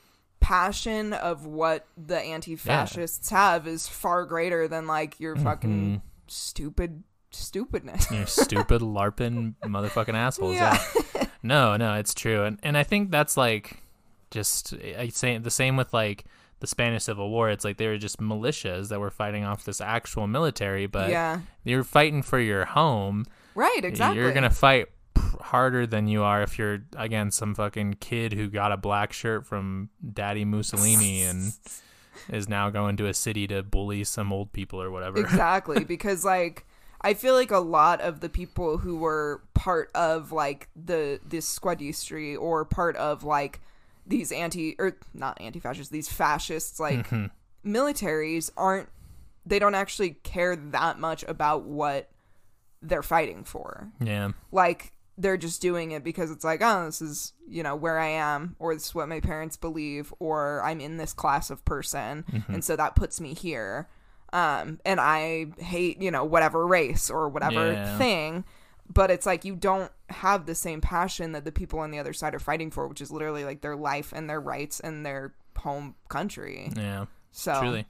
passion of what the anti-fascists have is far greater than like your fucking Mm-hmm. Stupid stupidness you stupid larping motherfucking assholes. Yeah. Yeah. No, no, it's true, and and I think that's like just I say the same with like the Spanish Civil War. It's like they were just militias that were fighting off this actual military, but yeah you're fighting for your home. right exactly You're gonna fight harder than you are if you're again some fucking kid who got a black shirt from Daddy Mussolini and is now going to a city to bully some old people or whatever. exactly because like i feel like a lot of the people who were part of like the this squadistry or part of like these anti or not anti-fascists these fascists like Mm-hmm. militaries aren't they don't actually care that much about what they're fighting for yeah. like they're just doing it because it's like oh this is you know where i am or this is what my parents believe or i'm in this class of person Mm-hmm. and so that puts me here um and i hate you know whatever race or whatever Yeah. thing but it's like you don't have the same passion that the people on the other side are fighting for which is literally like their life and their rights and their home country Yeah. so Truly.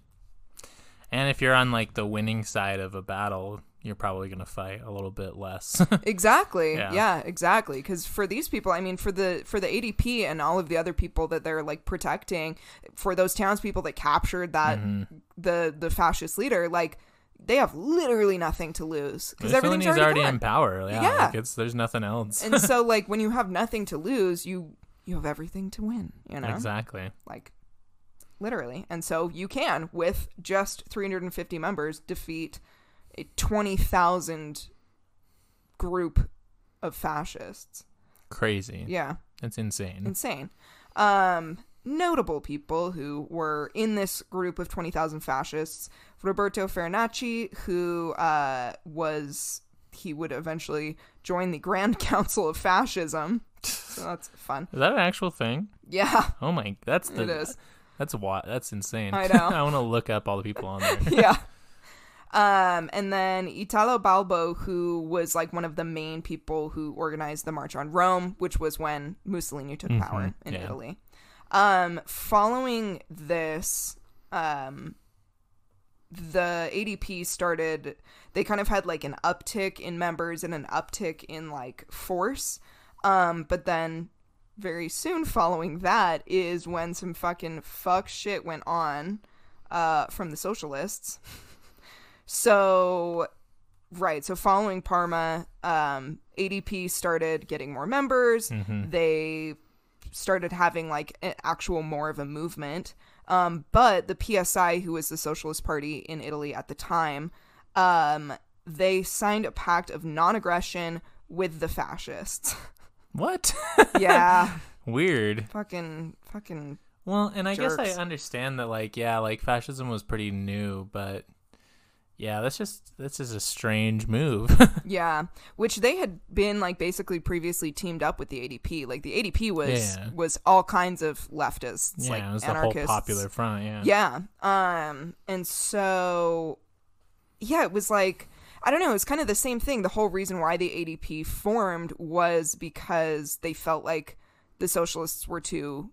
And if you're on like the winning side of a battle, you're probably gonna fight a little bit less. exactly Yeah. yeah, exactly because for these people i mean for the for the adp and all of the other people that they're like protecting for those townspeople that captured that Mm-hmm. the the fascist leader like they have literally nothing to lose because everything's already, already gone. in power. Yeah, Yeah. Like it's there's nothing else. and so like when you have nothing to lose you you have everything to win you know exactly. like literally and so you can with just 350 members defeat a 20,000 group of fascists Crazy. yeah That's insane. insane. Um, notable people who were in this group of 20,000 fascists Roberto Farinacci, who uh, was, he would eventually join the Grand Council of Fascism. So that's fun. Is that an actual thing? Yeah, Oh my, that's the it is. that's what that's insane. I know. I want to look up all the people on there. yeah. Um, and then Italo Balbo, who was like one of the main people who organized the March on Rome, which was when Mussolini took power Mhm, in yeah. Italy. Um, following this, um, the ADP started. They kind of had like an uptick in members and an uptick in like force. Um, but then very soon following that is when some fucking fuck shit went on uh, from the socialists. so, right. So, following Parma, um, ADP started getting more members. Mhm. They started having like an actual more of a movement. Um, but the PSI, who was the Socialist Party in Italy at the time, um, they signed a pact of non aggression with the fascists. What? yeah. Weird. fucking, fucking Well, and I guess I understand that, like, yeah, like fascism was pretty new, but yeah, that's just that's just a strange move. Yeah, which they had been like basically previously teamed up with the ADP. Like the ADP was Yeah. was all kinds of leftists, yeah, like it was anarchists. the whole popular front. Yeah. Yeah. Um and so yeah, it was like I don't know, it's kind of the same thing. The whole reason why the ADP formed was because they felt like the socialists were too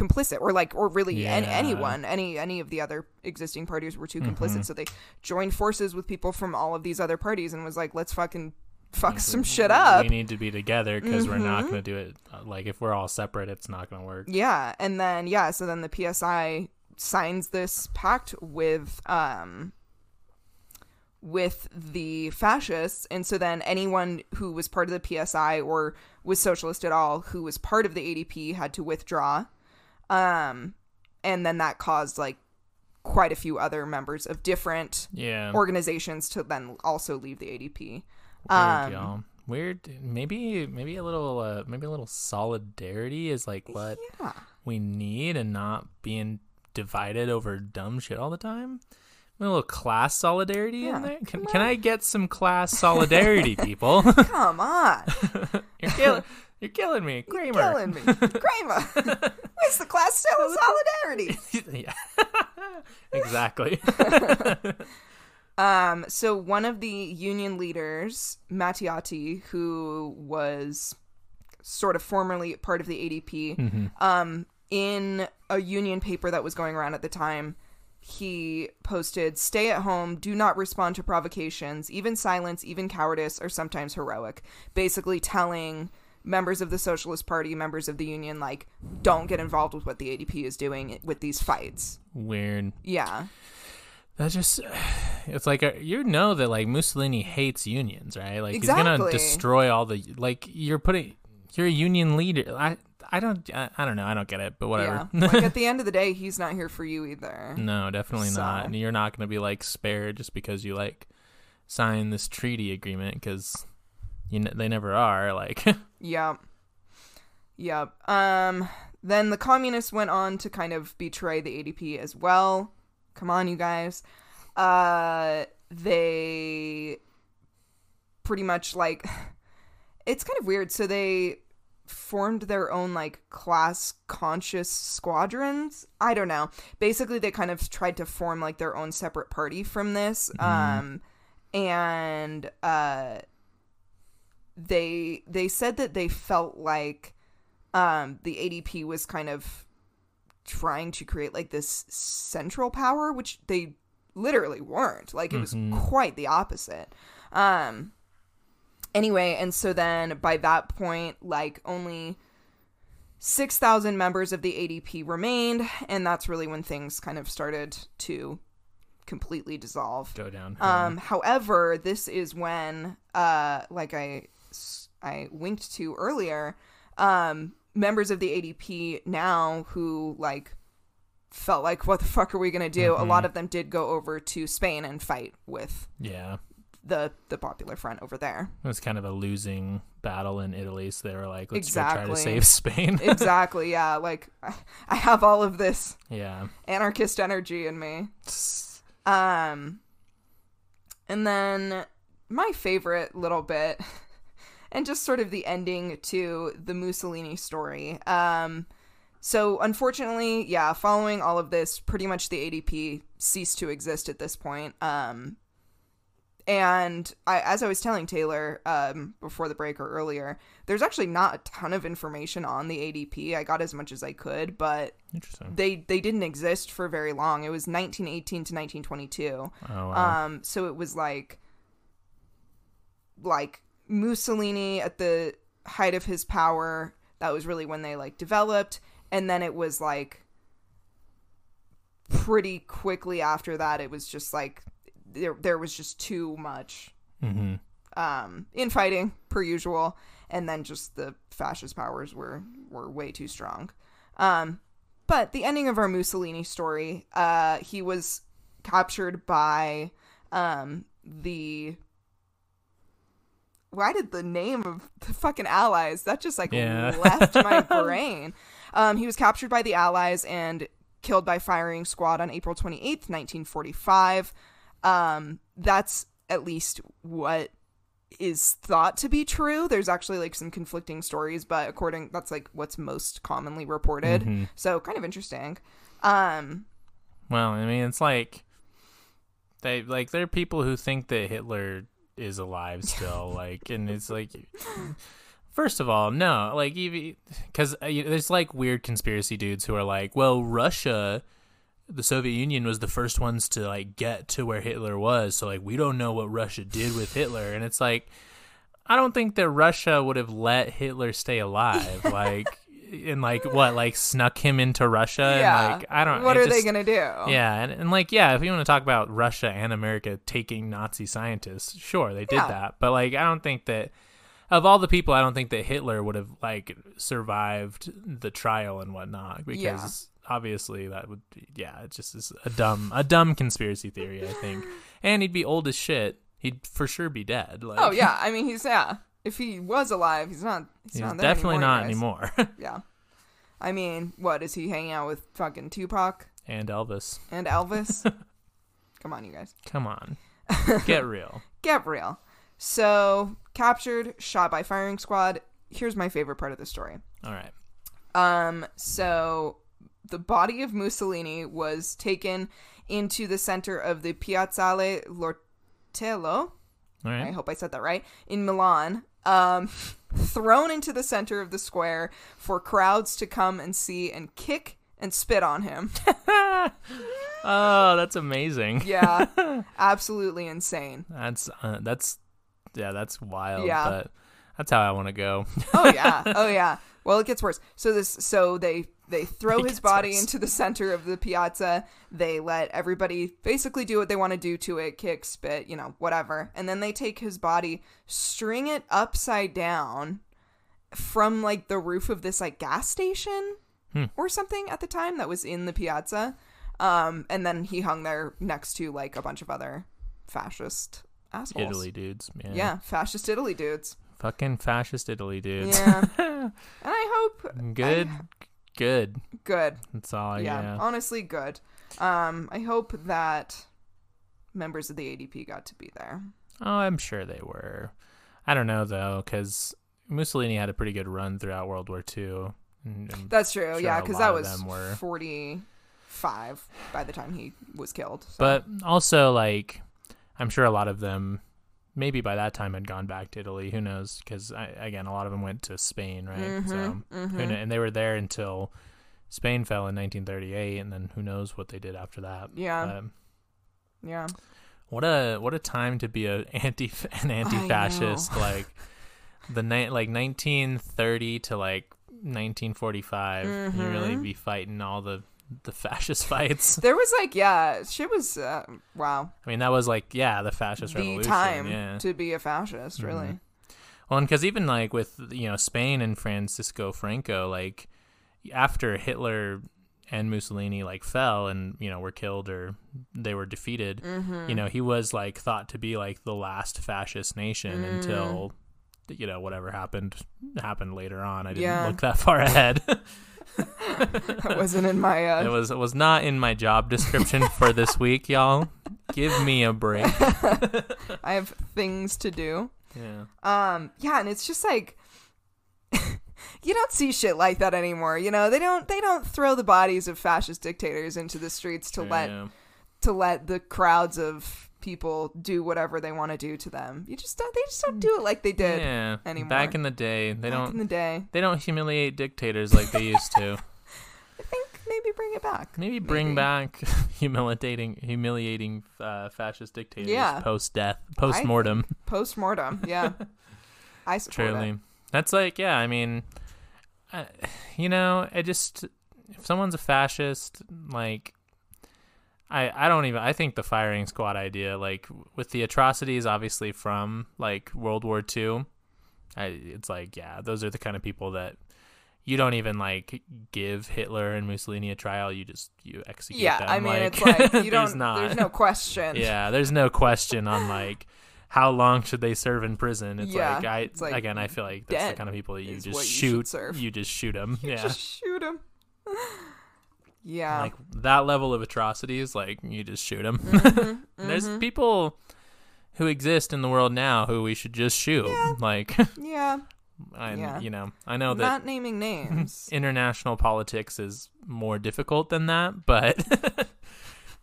complicit or like or really Yeah. anyone any any of the other existing parties were too complicit so they joined forces with people from all of these other parties and was like let's fucking fuck some shit up We need to be together because we're not Mhm. going to do it. Like if we're all separate, it's not going to work. Yeah, and then yeah, so then the PSI signs this pact with um with the fascists, and so then anyone who was part of the PSI or was socialist at all who was part of the ADP had to withdraw. Um and then that caused like quite a few other members of different Yeah. organizations to then also leave the ADP. Weird, um, y'all. Weird. Maybe maybe a little uh, maybe a little solidarity is like what Yeah. we need, and not being divided over dumb shit all the time. A little class solidarity Yeah. in there. Can, can I get some class solidarity, people? Come on. you're killing you're killing me, Kramer. You're killing me. Kramer. Where's the class still of solidarity? yeah. exactly. Um, so one of the union leaders, Matteotti, who was sort of formerly part of the ADP, Mhm. um, in a union paper that was going around at the time, he posted, "Stay at home. Do not respond to provocations. Even silence, even cowardice, are sometimes heroic." Basically, telling members of the Socialist Party, members of the union, like, don't get involved with what the ADP is doing with these fights. Weird. Yeah, That's just it's like uh, you know that like Mussolini hates unions, right? Like he's gonna destroy all the like you're putting you're a union leader. I I don't I, I don't know. I don't get it, but whatever. yeah. like at the end of the day, he's not here for you either. no, definitely not. And you're not gonna be like spared just because you like sign this treaty agreement because you n- they never are. Like Yep. Yep. Um then the communists went on to kind of betray the ADP as well. Come on, you guys. Uh they pretty much like it's kind of weird. So they formed their own like class conscious squadrons. I don't know. Basically they kind of tried to form like their own separate party from this. Um and uh they they said that they felt like um the ADP was kind of trying to create like this central power which they literally weren't like it was Mhm. quite the opposite um anyway and so then by that point like only 6000 members of the ADP remained and that's really when things kind of started to completely dissolve go down. um, however, this is when, uh, like I, I winked to earlier, um, members of the ADP now who like felt like, what the fuck are we gonna do? A lot of them did go over to Spain and fight with yeah. the the Popular Front over there. It was kind of a losing battle in Italy, so they were like, let's go try to save Spain. exactly. Yeah. Like I, I have all of this yeah. anarchist energy in me. Um, and then my favorite little bit, and just sort of the ending to the Mussolini story. Um, so unfortunately, yeah, following all of this, pretty much the ADP ceased to exist at this point. Um, and I, as I was telling Tayler um, before the break or earlier, there's actually not a ton of information on the ADP. I got as much as I could, but Interesting. they they didn't exist for very long. It was 1918 to 1922. Oh wow. Um, so it was like like Mussolini at the height of his power. That was really when they like developed, and then it was like pretty quickly after that. It was just like there there was just too much mm-hmm. um, infighting per usual, and then just the fascist powers were were way too strong. Um, but the ending of our Mussolini story, uh, he was captured by um, the. Why did the name of the fucking allies that just like Yeah. left my brain? Um, he was captured by the allies and killed by firing squad on April twenty eighth, nineteen forty five. Um, that's at least what is thought to be true. There's actually like some conflicting stories, but according that's like what's most commonly reported. Mhm. So kind of interesting. Um, Well, I mean, it's like they like there are people who think that Hitler is alive still, like, and it's like. First of all, no, like even because uh, there's like weird conspiracy dudes who are like, well, Russia, the Soviet Union was the first ones to like get to where Hitler was, so like we don't know what Russia did with Hitler, and it's like, I don't think that Russia would have let Hitler stay alive, like, and like what, like snuck him into Russia, yeah. and like I don't. Know. What are they gonna do? yeah, and, and like yeah, if you want to talk about Russia and America taking Nazi scientists, sure, they did Yeah. that. But like I don't think that of all the people, I don't think that Hitler would have like survived the trial and whatnot because Yeah. obviously that would be, yeah, it just is a dumb a dumb conspiracy theory, I think. And he'd be old as shit. He'd for sure be dead. Like Oh yeah. I mean, he's yeah. If he was alive, he's not. He's, he's not there definitely anymore, not guys. anymore. Yeah. I mean, what is he hanging out with? Fucking Tupac and Elvis. and Elvis. Come on, you guys. Come on. Get real. Get real. So captured, shot by firing squad. Here's my favorite part of the story. All right. Um, so the body of Mussolini was taken into the center of the Piazzale Lortello. All I hope I said that right. In Milan, um, thrown into the center of the square for crowds to come and see and kick and spit on him. Oh, that's amazing. Yeah, absolutely insane. That's uh, that's yeah, that's wild. Yeah. But that's how I want to go. Oh yeah, oh yeah. Well, it gets worse. So this, so they they throw his body worse. into the center of the piazza. They let everybody basically do what they want to do to it, kick, spit, you know, whatever. And then they take his body, string it upside down from like the roof of this like gas station Hmm. or something at the time that was in the piazza. Um, and then he hung there next to like a bunch of other fascist assholes. Italy dudes. Yeah. Yeah, fascist Italy dudes. Fucking fascist Italy dudes. Yeah. and I hope Good. Good. good. That's all. yeah, Yeah. honestly good. Um, I hope that members of the ADP got to be there. Oh, I'm sure they were. I don't know though, because Mussolini had a pretty good run throughout World War II. That's true. Sure, yeah, because that was were. forty-five by the time he was killed. so- But also, like, I'm sure a lot of them, maybe by that time, had gone back to Italy. Who knows? Because again, a lot of them went to Spain, right? so, Mhm, who mhm. kn- and they were there until Spain fell in 1938, and then who knows what they did after that? Yeah. Um, yeah, what a what a time to be a anti an anti-fascist like the night like 1930 to like 1945 you really Mhm. be fighting all the the fascist fights there was like yeah, shit was uh, wow i mean that was like yeah the fascist the revolution time yeah to be a fascist. Really, Mhm. well and because even like with you know spain and francisco franco like after hitler and mussolini like fell and you know were killed or they were defeated mm-hmm. you know he was like thought to be like the last fascist nation Mm. until you know whatever happened happened later on i didn't Yeah. look that far ahead that wasn't in my. Uh, it was it was not in my job description for this week y'all give me a break I have things to do. Yeah. Um, yeah, and it's just like you don't see shit like that anymore. You know, they don't they don't throw the bodies of fascist dictators into the streets to let Yeah. to let the crowds of people do whatever they want to do to them. You just don't they just don't do it like they did yeah. anymore. Back in the day, they back don't in the day. they don't humiliate dictators like they used to. I think maybe bring it back. Maybe bring Maybe. back humiliating humiliating uh, fascist dictators Yeah. post death, post mortem. Post mortem, yeah. I support Truly. it. That's like, yeah, I mean, uh, you know, I just, if someone's a fascist, like, I, I don't even, I think the firing squad idea, like, with the atrocities, obviously, from, like, World War II, I, it's like, yeah, those are the kind of people that you don't even, like, give Hitler and Mussolini a trial. You just, you execute Yeah, them. I mean, like, it's like you there's don't. not. There's no question. Yeah, there's no question on like how long should they serve in prison. It's Yeah, like I it's like again, I feel like that's the kind of people that you just you shoot. serve. You just shoot them. You yeah, Just shoot him. yeah. like that level of atrocities, like you just shoot them. Mhm, There's mhm. people who exist in the world now who we should just shoot. Yeah. Like, Yeah. I, Yeah. you know, I know that Not naming names. international politics is more difficult than that, but.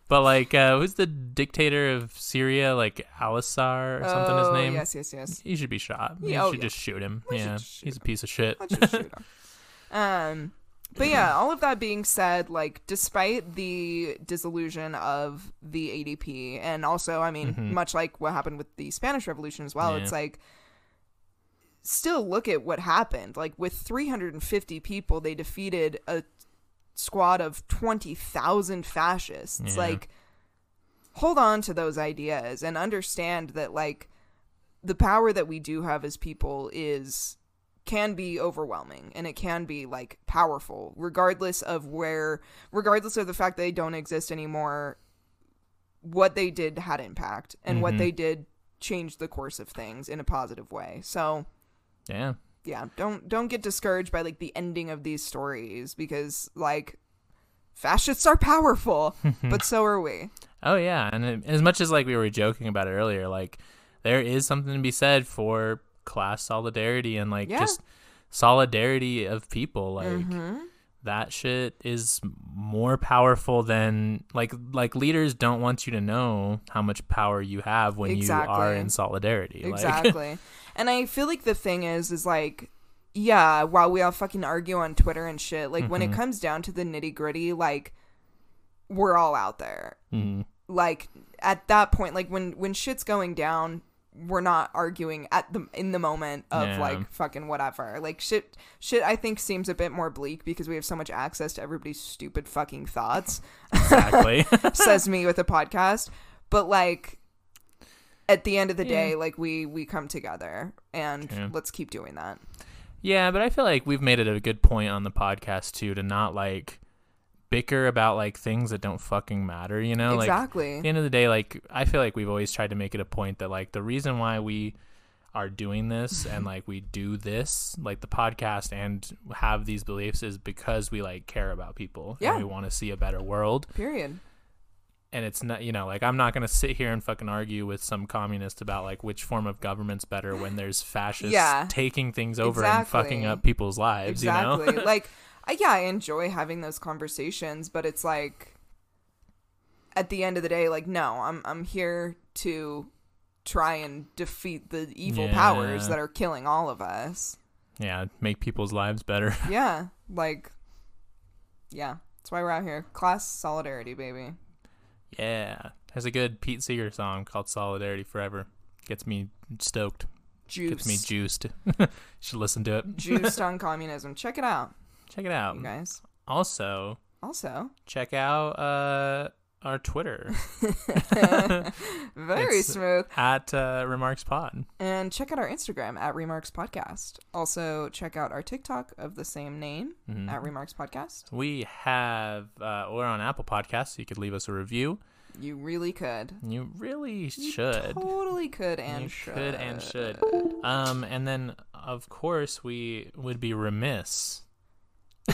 But like, uh, who's the dictator of Syria? Like Al-Assad or something. His Oh, name. Yes, yes, yes. He should be shot. Yeah, you oh, should yeah. just shoot him. We yeah, shoot he's a piece of shit. Let's just shoot him. Um, but yeah, all of that being said, like, despite the disillusion of the ADP, and also, I mean, Mhm. much like what happened with the Spanish Revolution as well, Yeah. it's like, still look at what happened. Like, with 350 people, they defeated a squad of 20,000 fascists. Yeah. Like, hold on to those ideas and understand that, like, the power that we do have as people is can be overwhelming and it can be like powerful regardless of where regardless of the fact that they don't exist anymore what they did had impact and what Mhm. they did changed the course of things in a positive way so yeah, yeah don't don't get discouraged by like the ending of these stories because like fascists are powerful but so are we oh yeah. And it, as much as like we were joking about it earlier, like there is something to be said for class solidarity and like Yeah. just solidarity of people. Like Mhm. that shit is more powerful than like like leaders don't want you to know how much power you have when you are in solidarity. Like, Exactly. and I feel like the thing is, is like, yeah, while we all fucking argue on Twitter and shit, like when it Mhm. comes down to the nitty gritty, like, we're all out there. mhm. Like at that point, like when when shit's going down, we're not arguing at the in the moment of Yeah. like fucking whatever. Like shit, shit. I think seems a bit more bleak because we have so much access to everybody's stupid fucking thoughts exactly. says me with a podcast but like at the end of the Yeah. day like we we come together and Yeah. let's keep doing that Yeah, but I feel like we've made it a good point on the podcast too to not like bicker about like things that don't fucking matter, you know? Like exactly at the end of the day, like I feel like we've always tried to make it a point that like the reason why we are doing this and like we do this, like the podcast and have these beliefs is because we like care about people. Yeah. And we want to see a better world. period And it's not you know, like I'm not gonna sit here and fucking argue with some communist about like which form of government's better when there's fascists Yeah. taking things over and fucking up people's lives, you know? like I, yeah i enjoy having those conversations but it's like at the end of the day like no i'm i'm here to try and defeat the evil powers that are killing all of us yeah, make people's lives better. yeah like yeah that's why we're out here class solidarity baby yeah. There's a good Pete Seeger song called Solidarity Forever. Gets me stoked. juice Gets me juiced. Should listen to it. juiced on communism. Check it out, Check it out. you guys. Also, Also, check out uh, our Twitter very It's- smooth. at uh, Remarks Pod. And check out our Instagram at Remarks Podcast. Also, check out our TikTok of the same name Mhm. at Remarks Podcast. We have, uh, we're on Apple Podcasts, so you could leave us a review. You really could. You really You should. Totally could and you should. could and should. Um, and then, of course, we would be remiss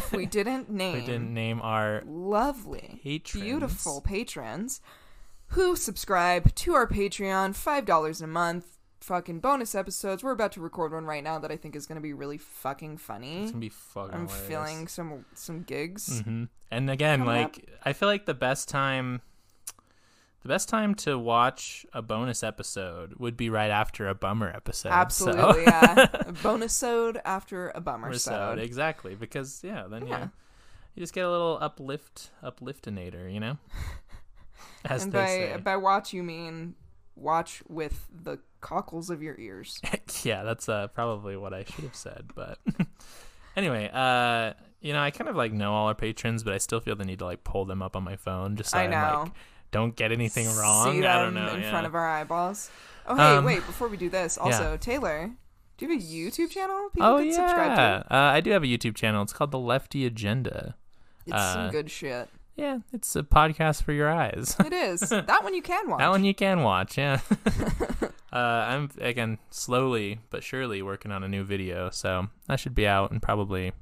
we didn't name we didn't name our lovely, patrons. beautiful patrons who subscribe to our Patreon, $5 a month fucking bonus episodes. We're about to record one right now that I think is going to be really fucking funny. It's gonna be fucking. I'm hilarious. feeling some some gigs. hmm And again, Coming like I feel like the best time, the best time to watch a bonus episode would be right after a bummer episode. so- Absolutely, yeah. A bonus sode after a bummer episode, exactly. Because yeah, then Yeah. you you just get a little uplift, upliftinator, you know. As and they by say. by watch you mean watch with the cockles of your ears. yeah, that's uh, probably what I should have said. But anyway, uh, you know, I kind of like know all our patrons, but I still feel the need to like pull them up on my phone just so I know. like don't get anything wrong. I don't know. in yeah. front of our eyeballs. Oh hey, Um, wait! Before we do this, also Tayler, do you have a YouTube channel people oh can yeah, subscribe to? uh, I do have a YouTube channel. It's called the Lefty Agenda. It's uh, some good shit. Yeah, it's a podcast for your eyes. It is that one you can watch. That one you can watch, yeah. uh, I'm again slowly but surely working on a new video, so that should be out in probably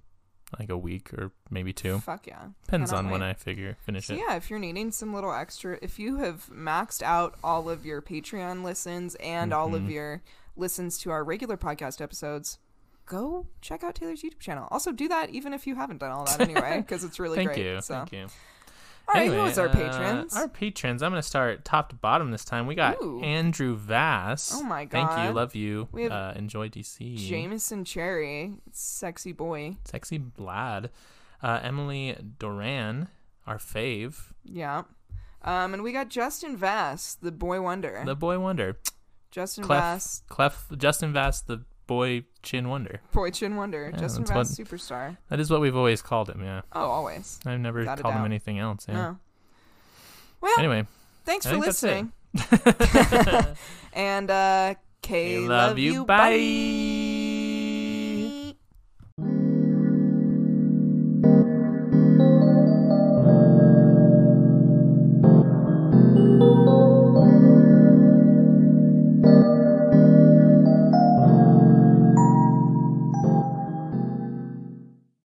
like a week or maybe two. Fuck yeah. Depends on when. I figure finish So it. yeah, if you're needing some little extra, if you have maxed out all of your Patreon listens and all of Mhm. your listens to our regular podcast episodes, go check out Tayler's YouTube channel. Also, do that even if you haven't done all that anyway, because it's really Thank great. you, So, thank you. All right, Anyway, who was our uh, patrons? our patrons. I'm gonna start top to bottom this time. We got Ooh. Andrew Vass. Oh my god. Thank you, love you. We have uh, enjoy DC. Jameson Cherry, sexy boy. Sexy lad. Uh, Emily Doran, our fave. Yeah. Um, and we got Justin Vass, the boy wonder. The boy wonder. Justin Clef, Vass, Clef, Justin Vass, the boy chin wonder. boy chin wonder. Yeah, Justin Vass, superstar. That is what we've always called him. Yeah, Oh, always. I've never Without called him anything else. Yeah. No. Well, Anyway, thanks I for think that's it. listening. and uh, K, we love you. Bye.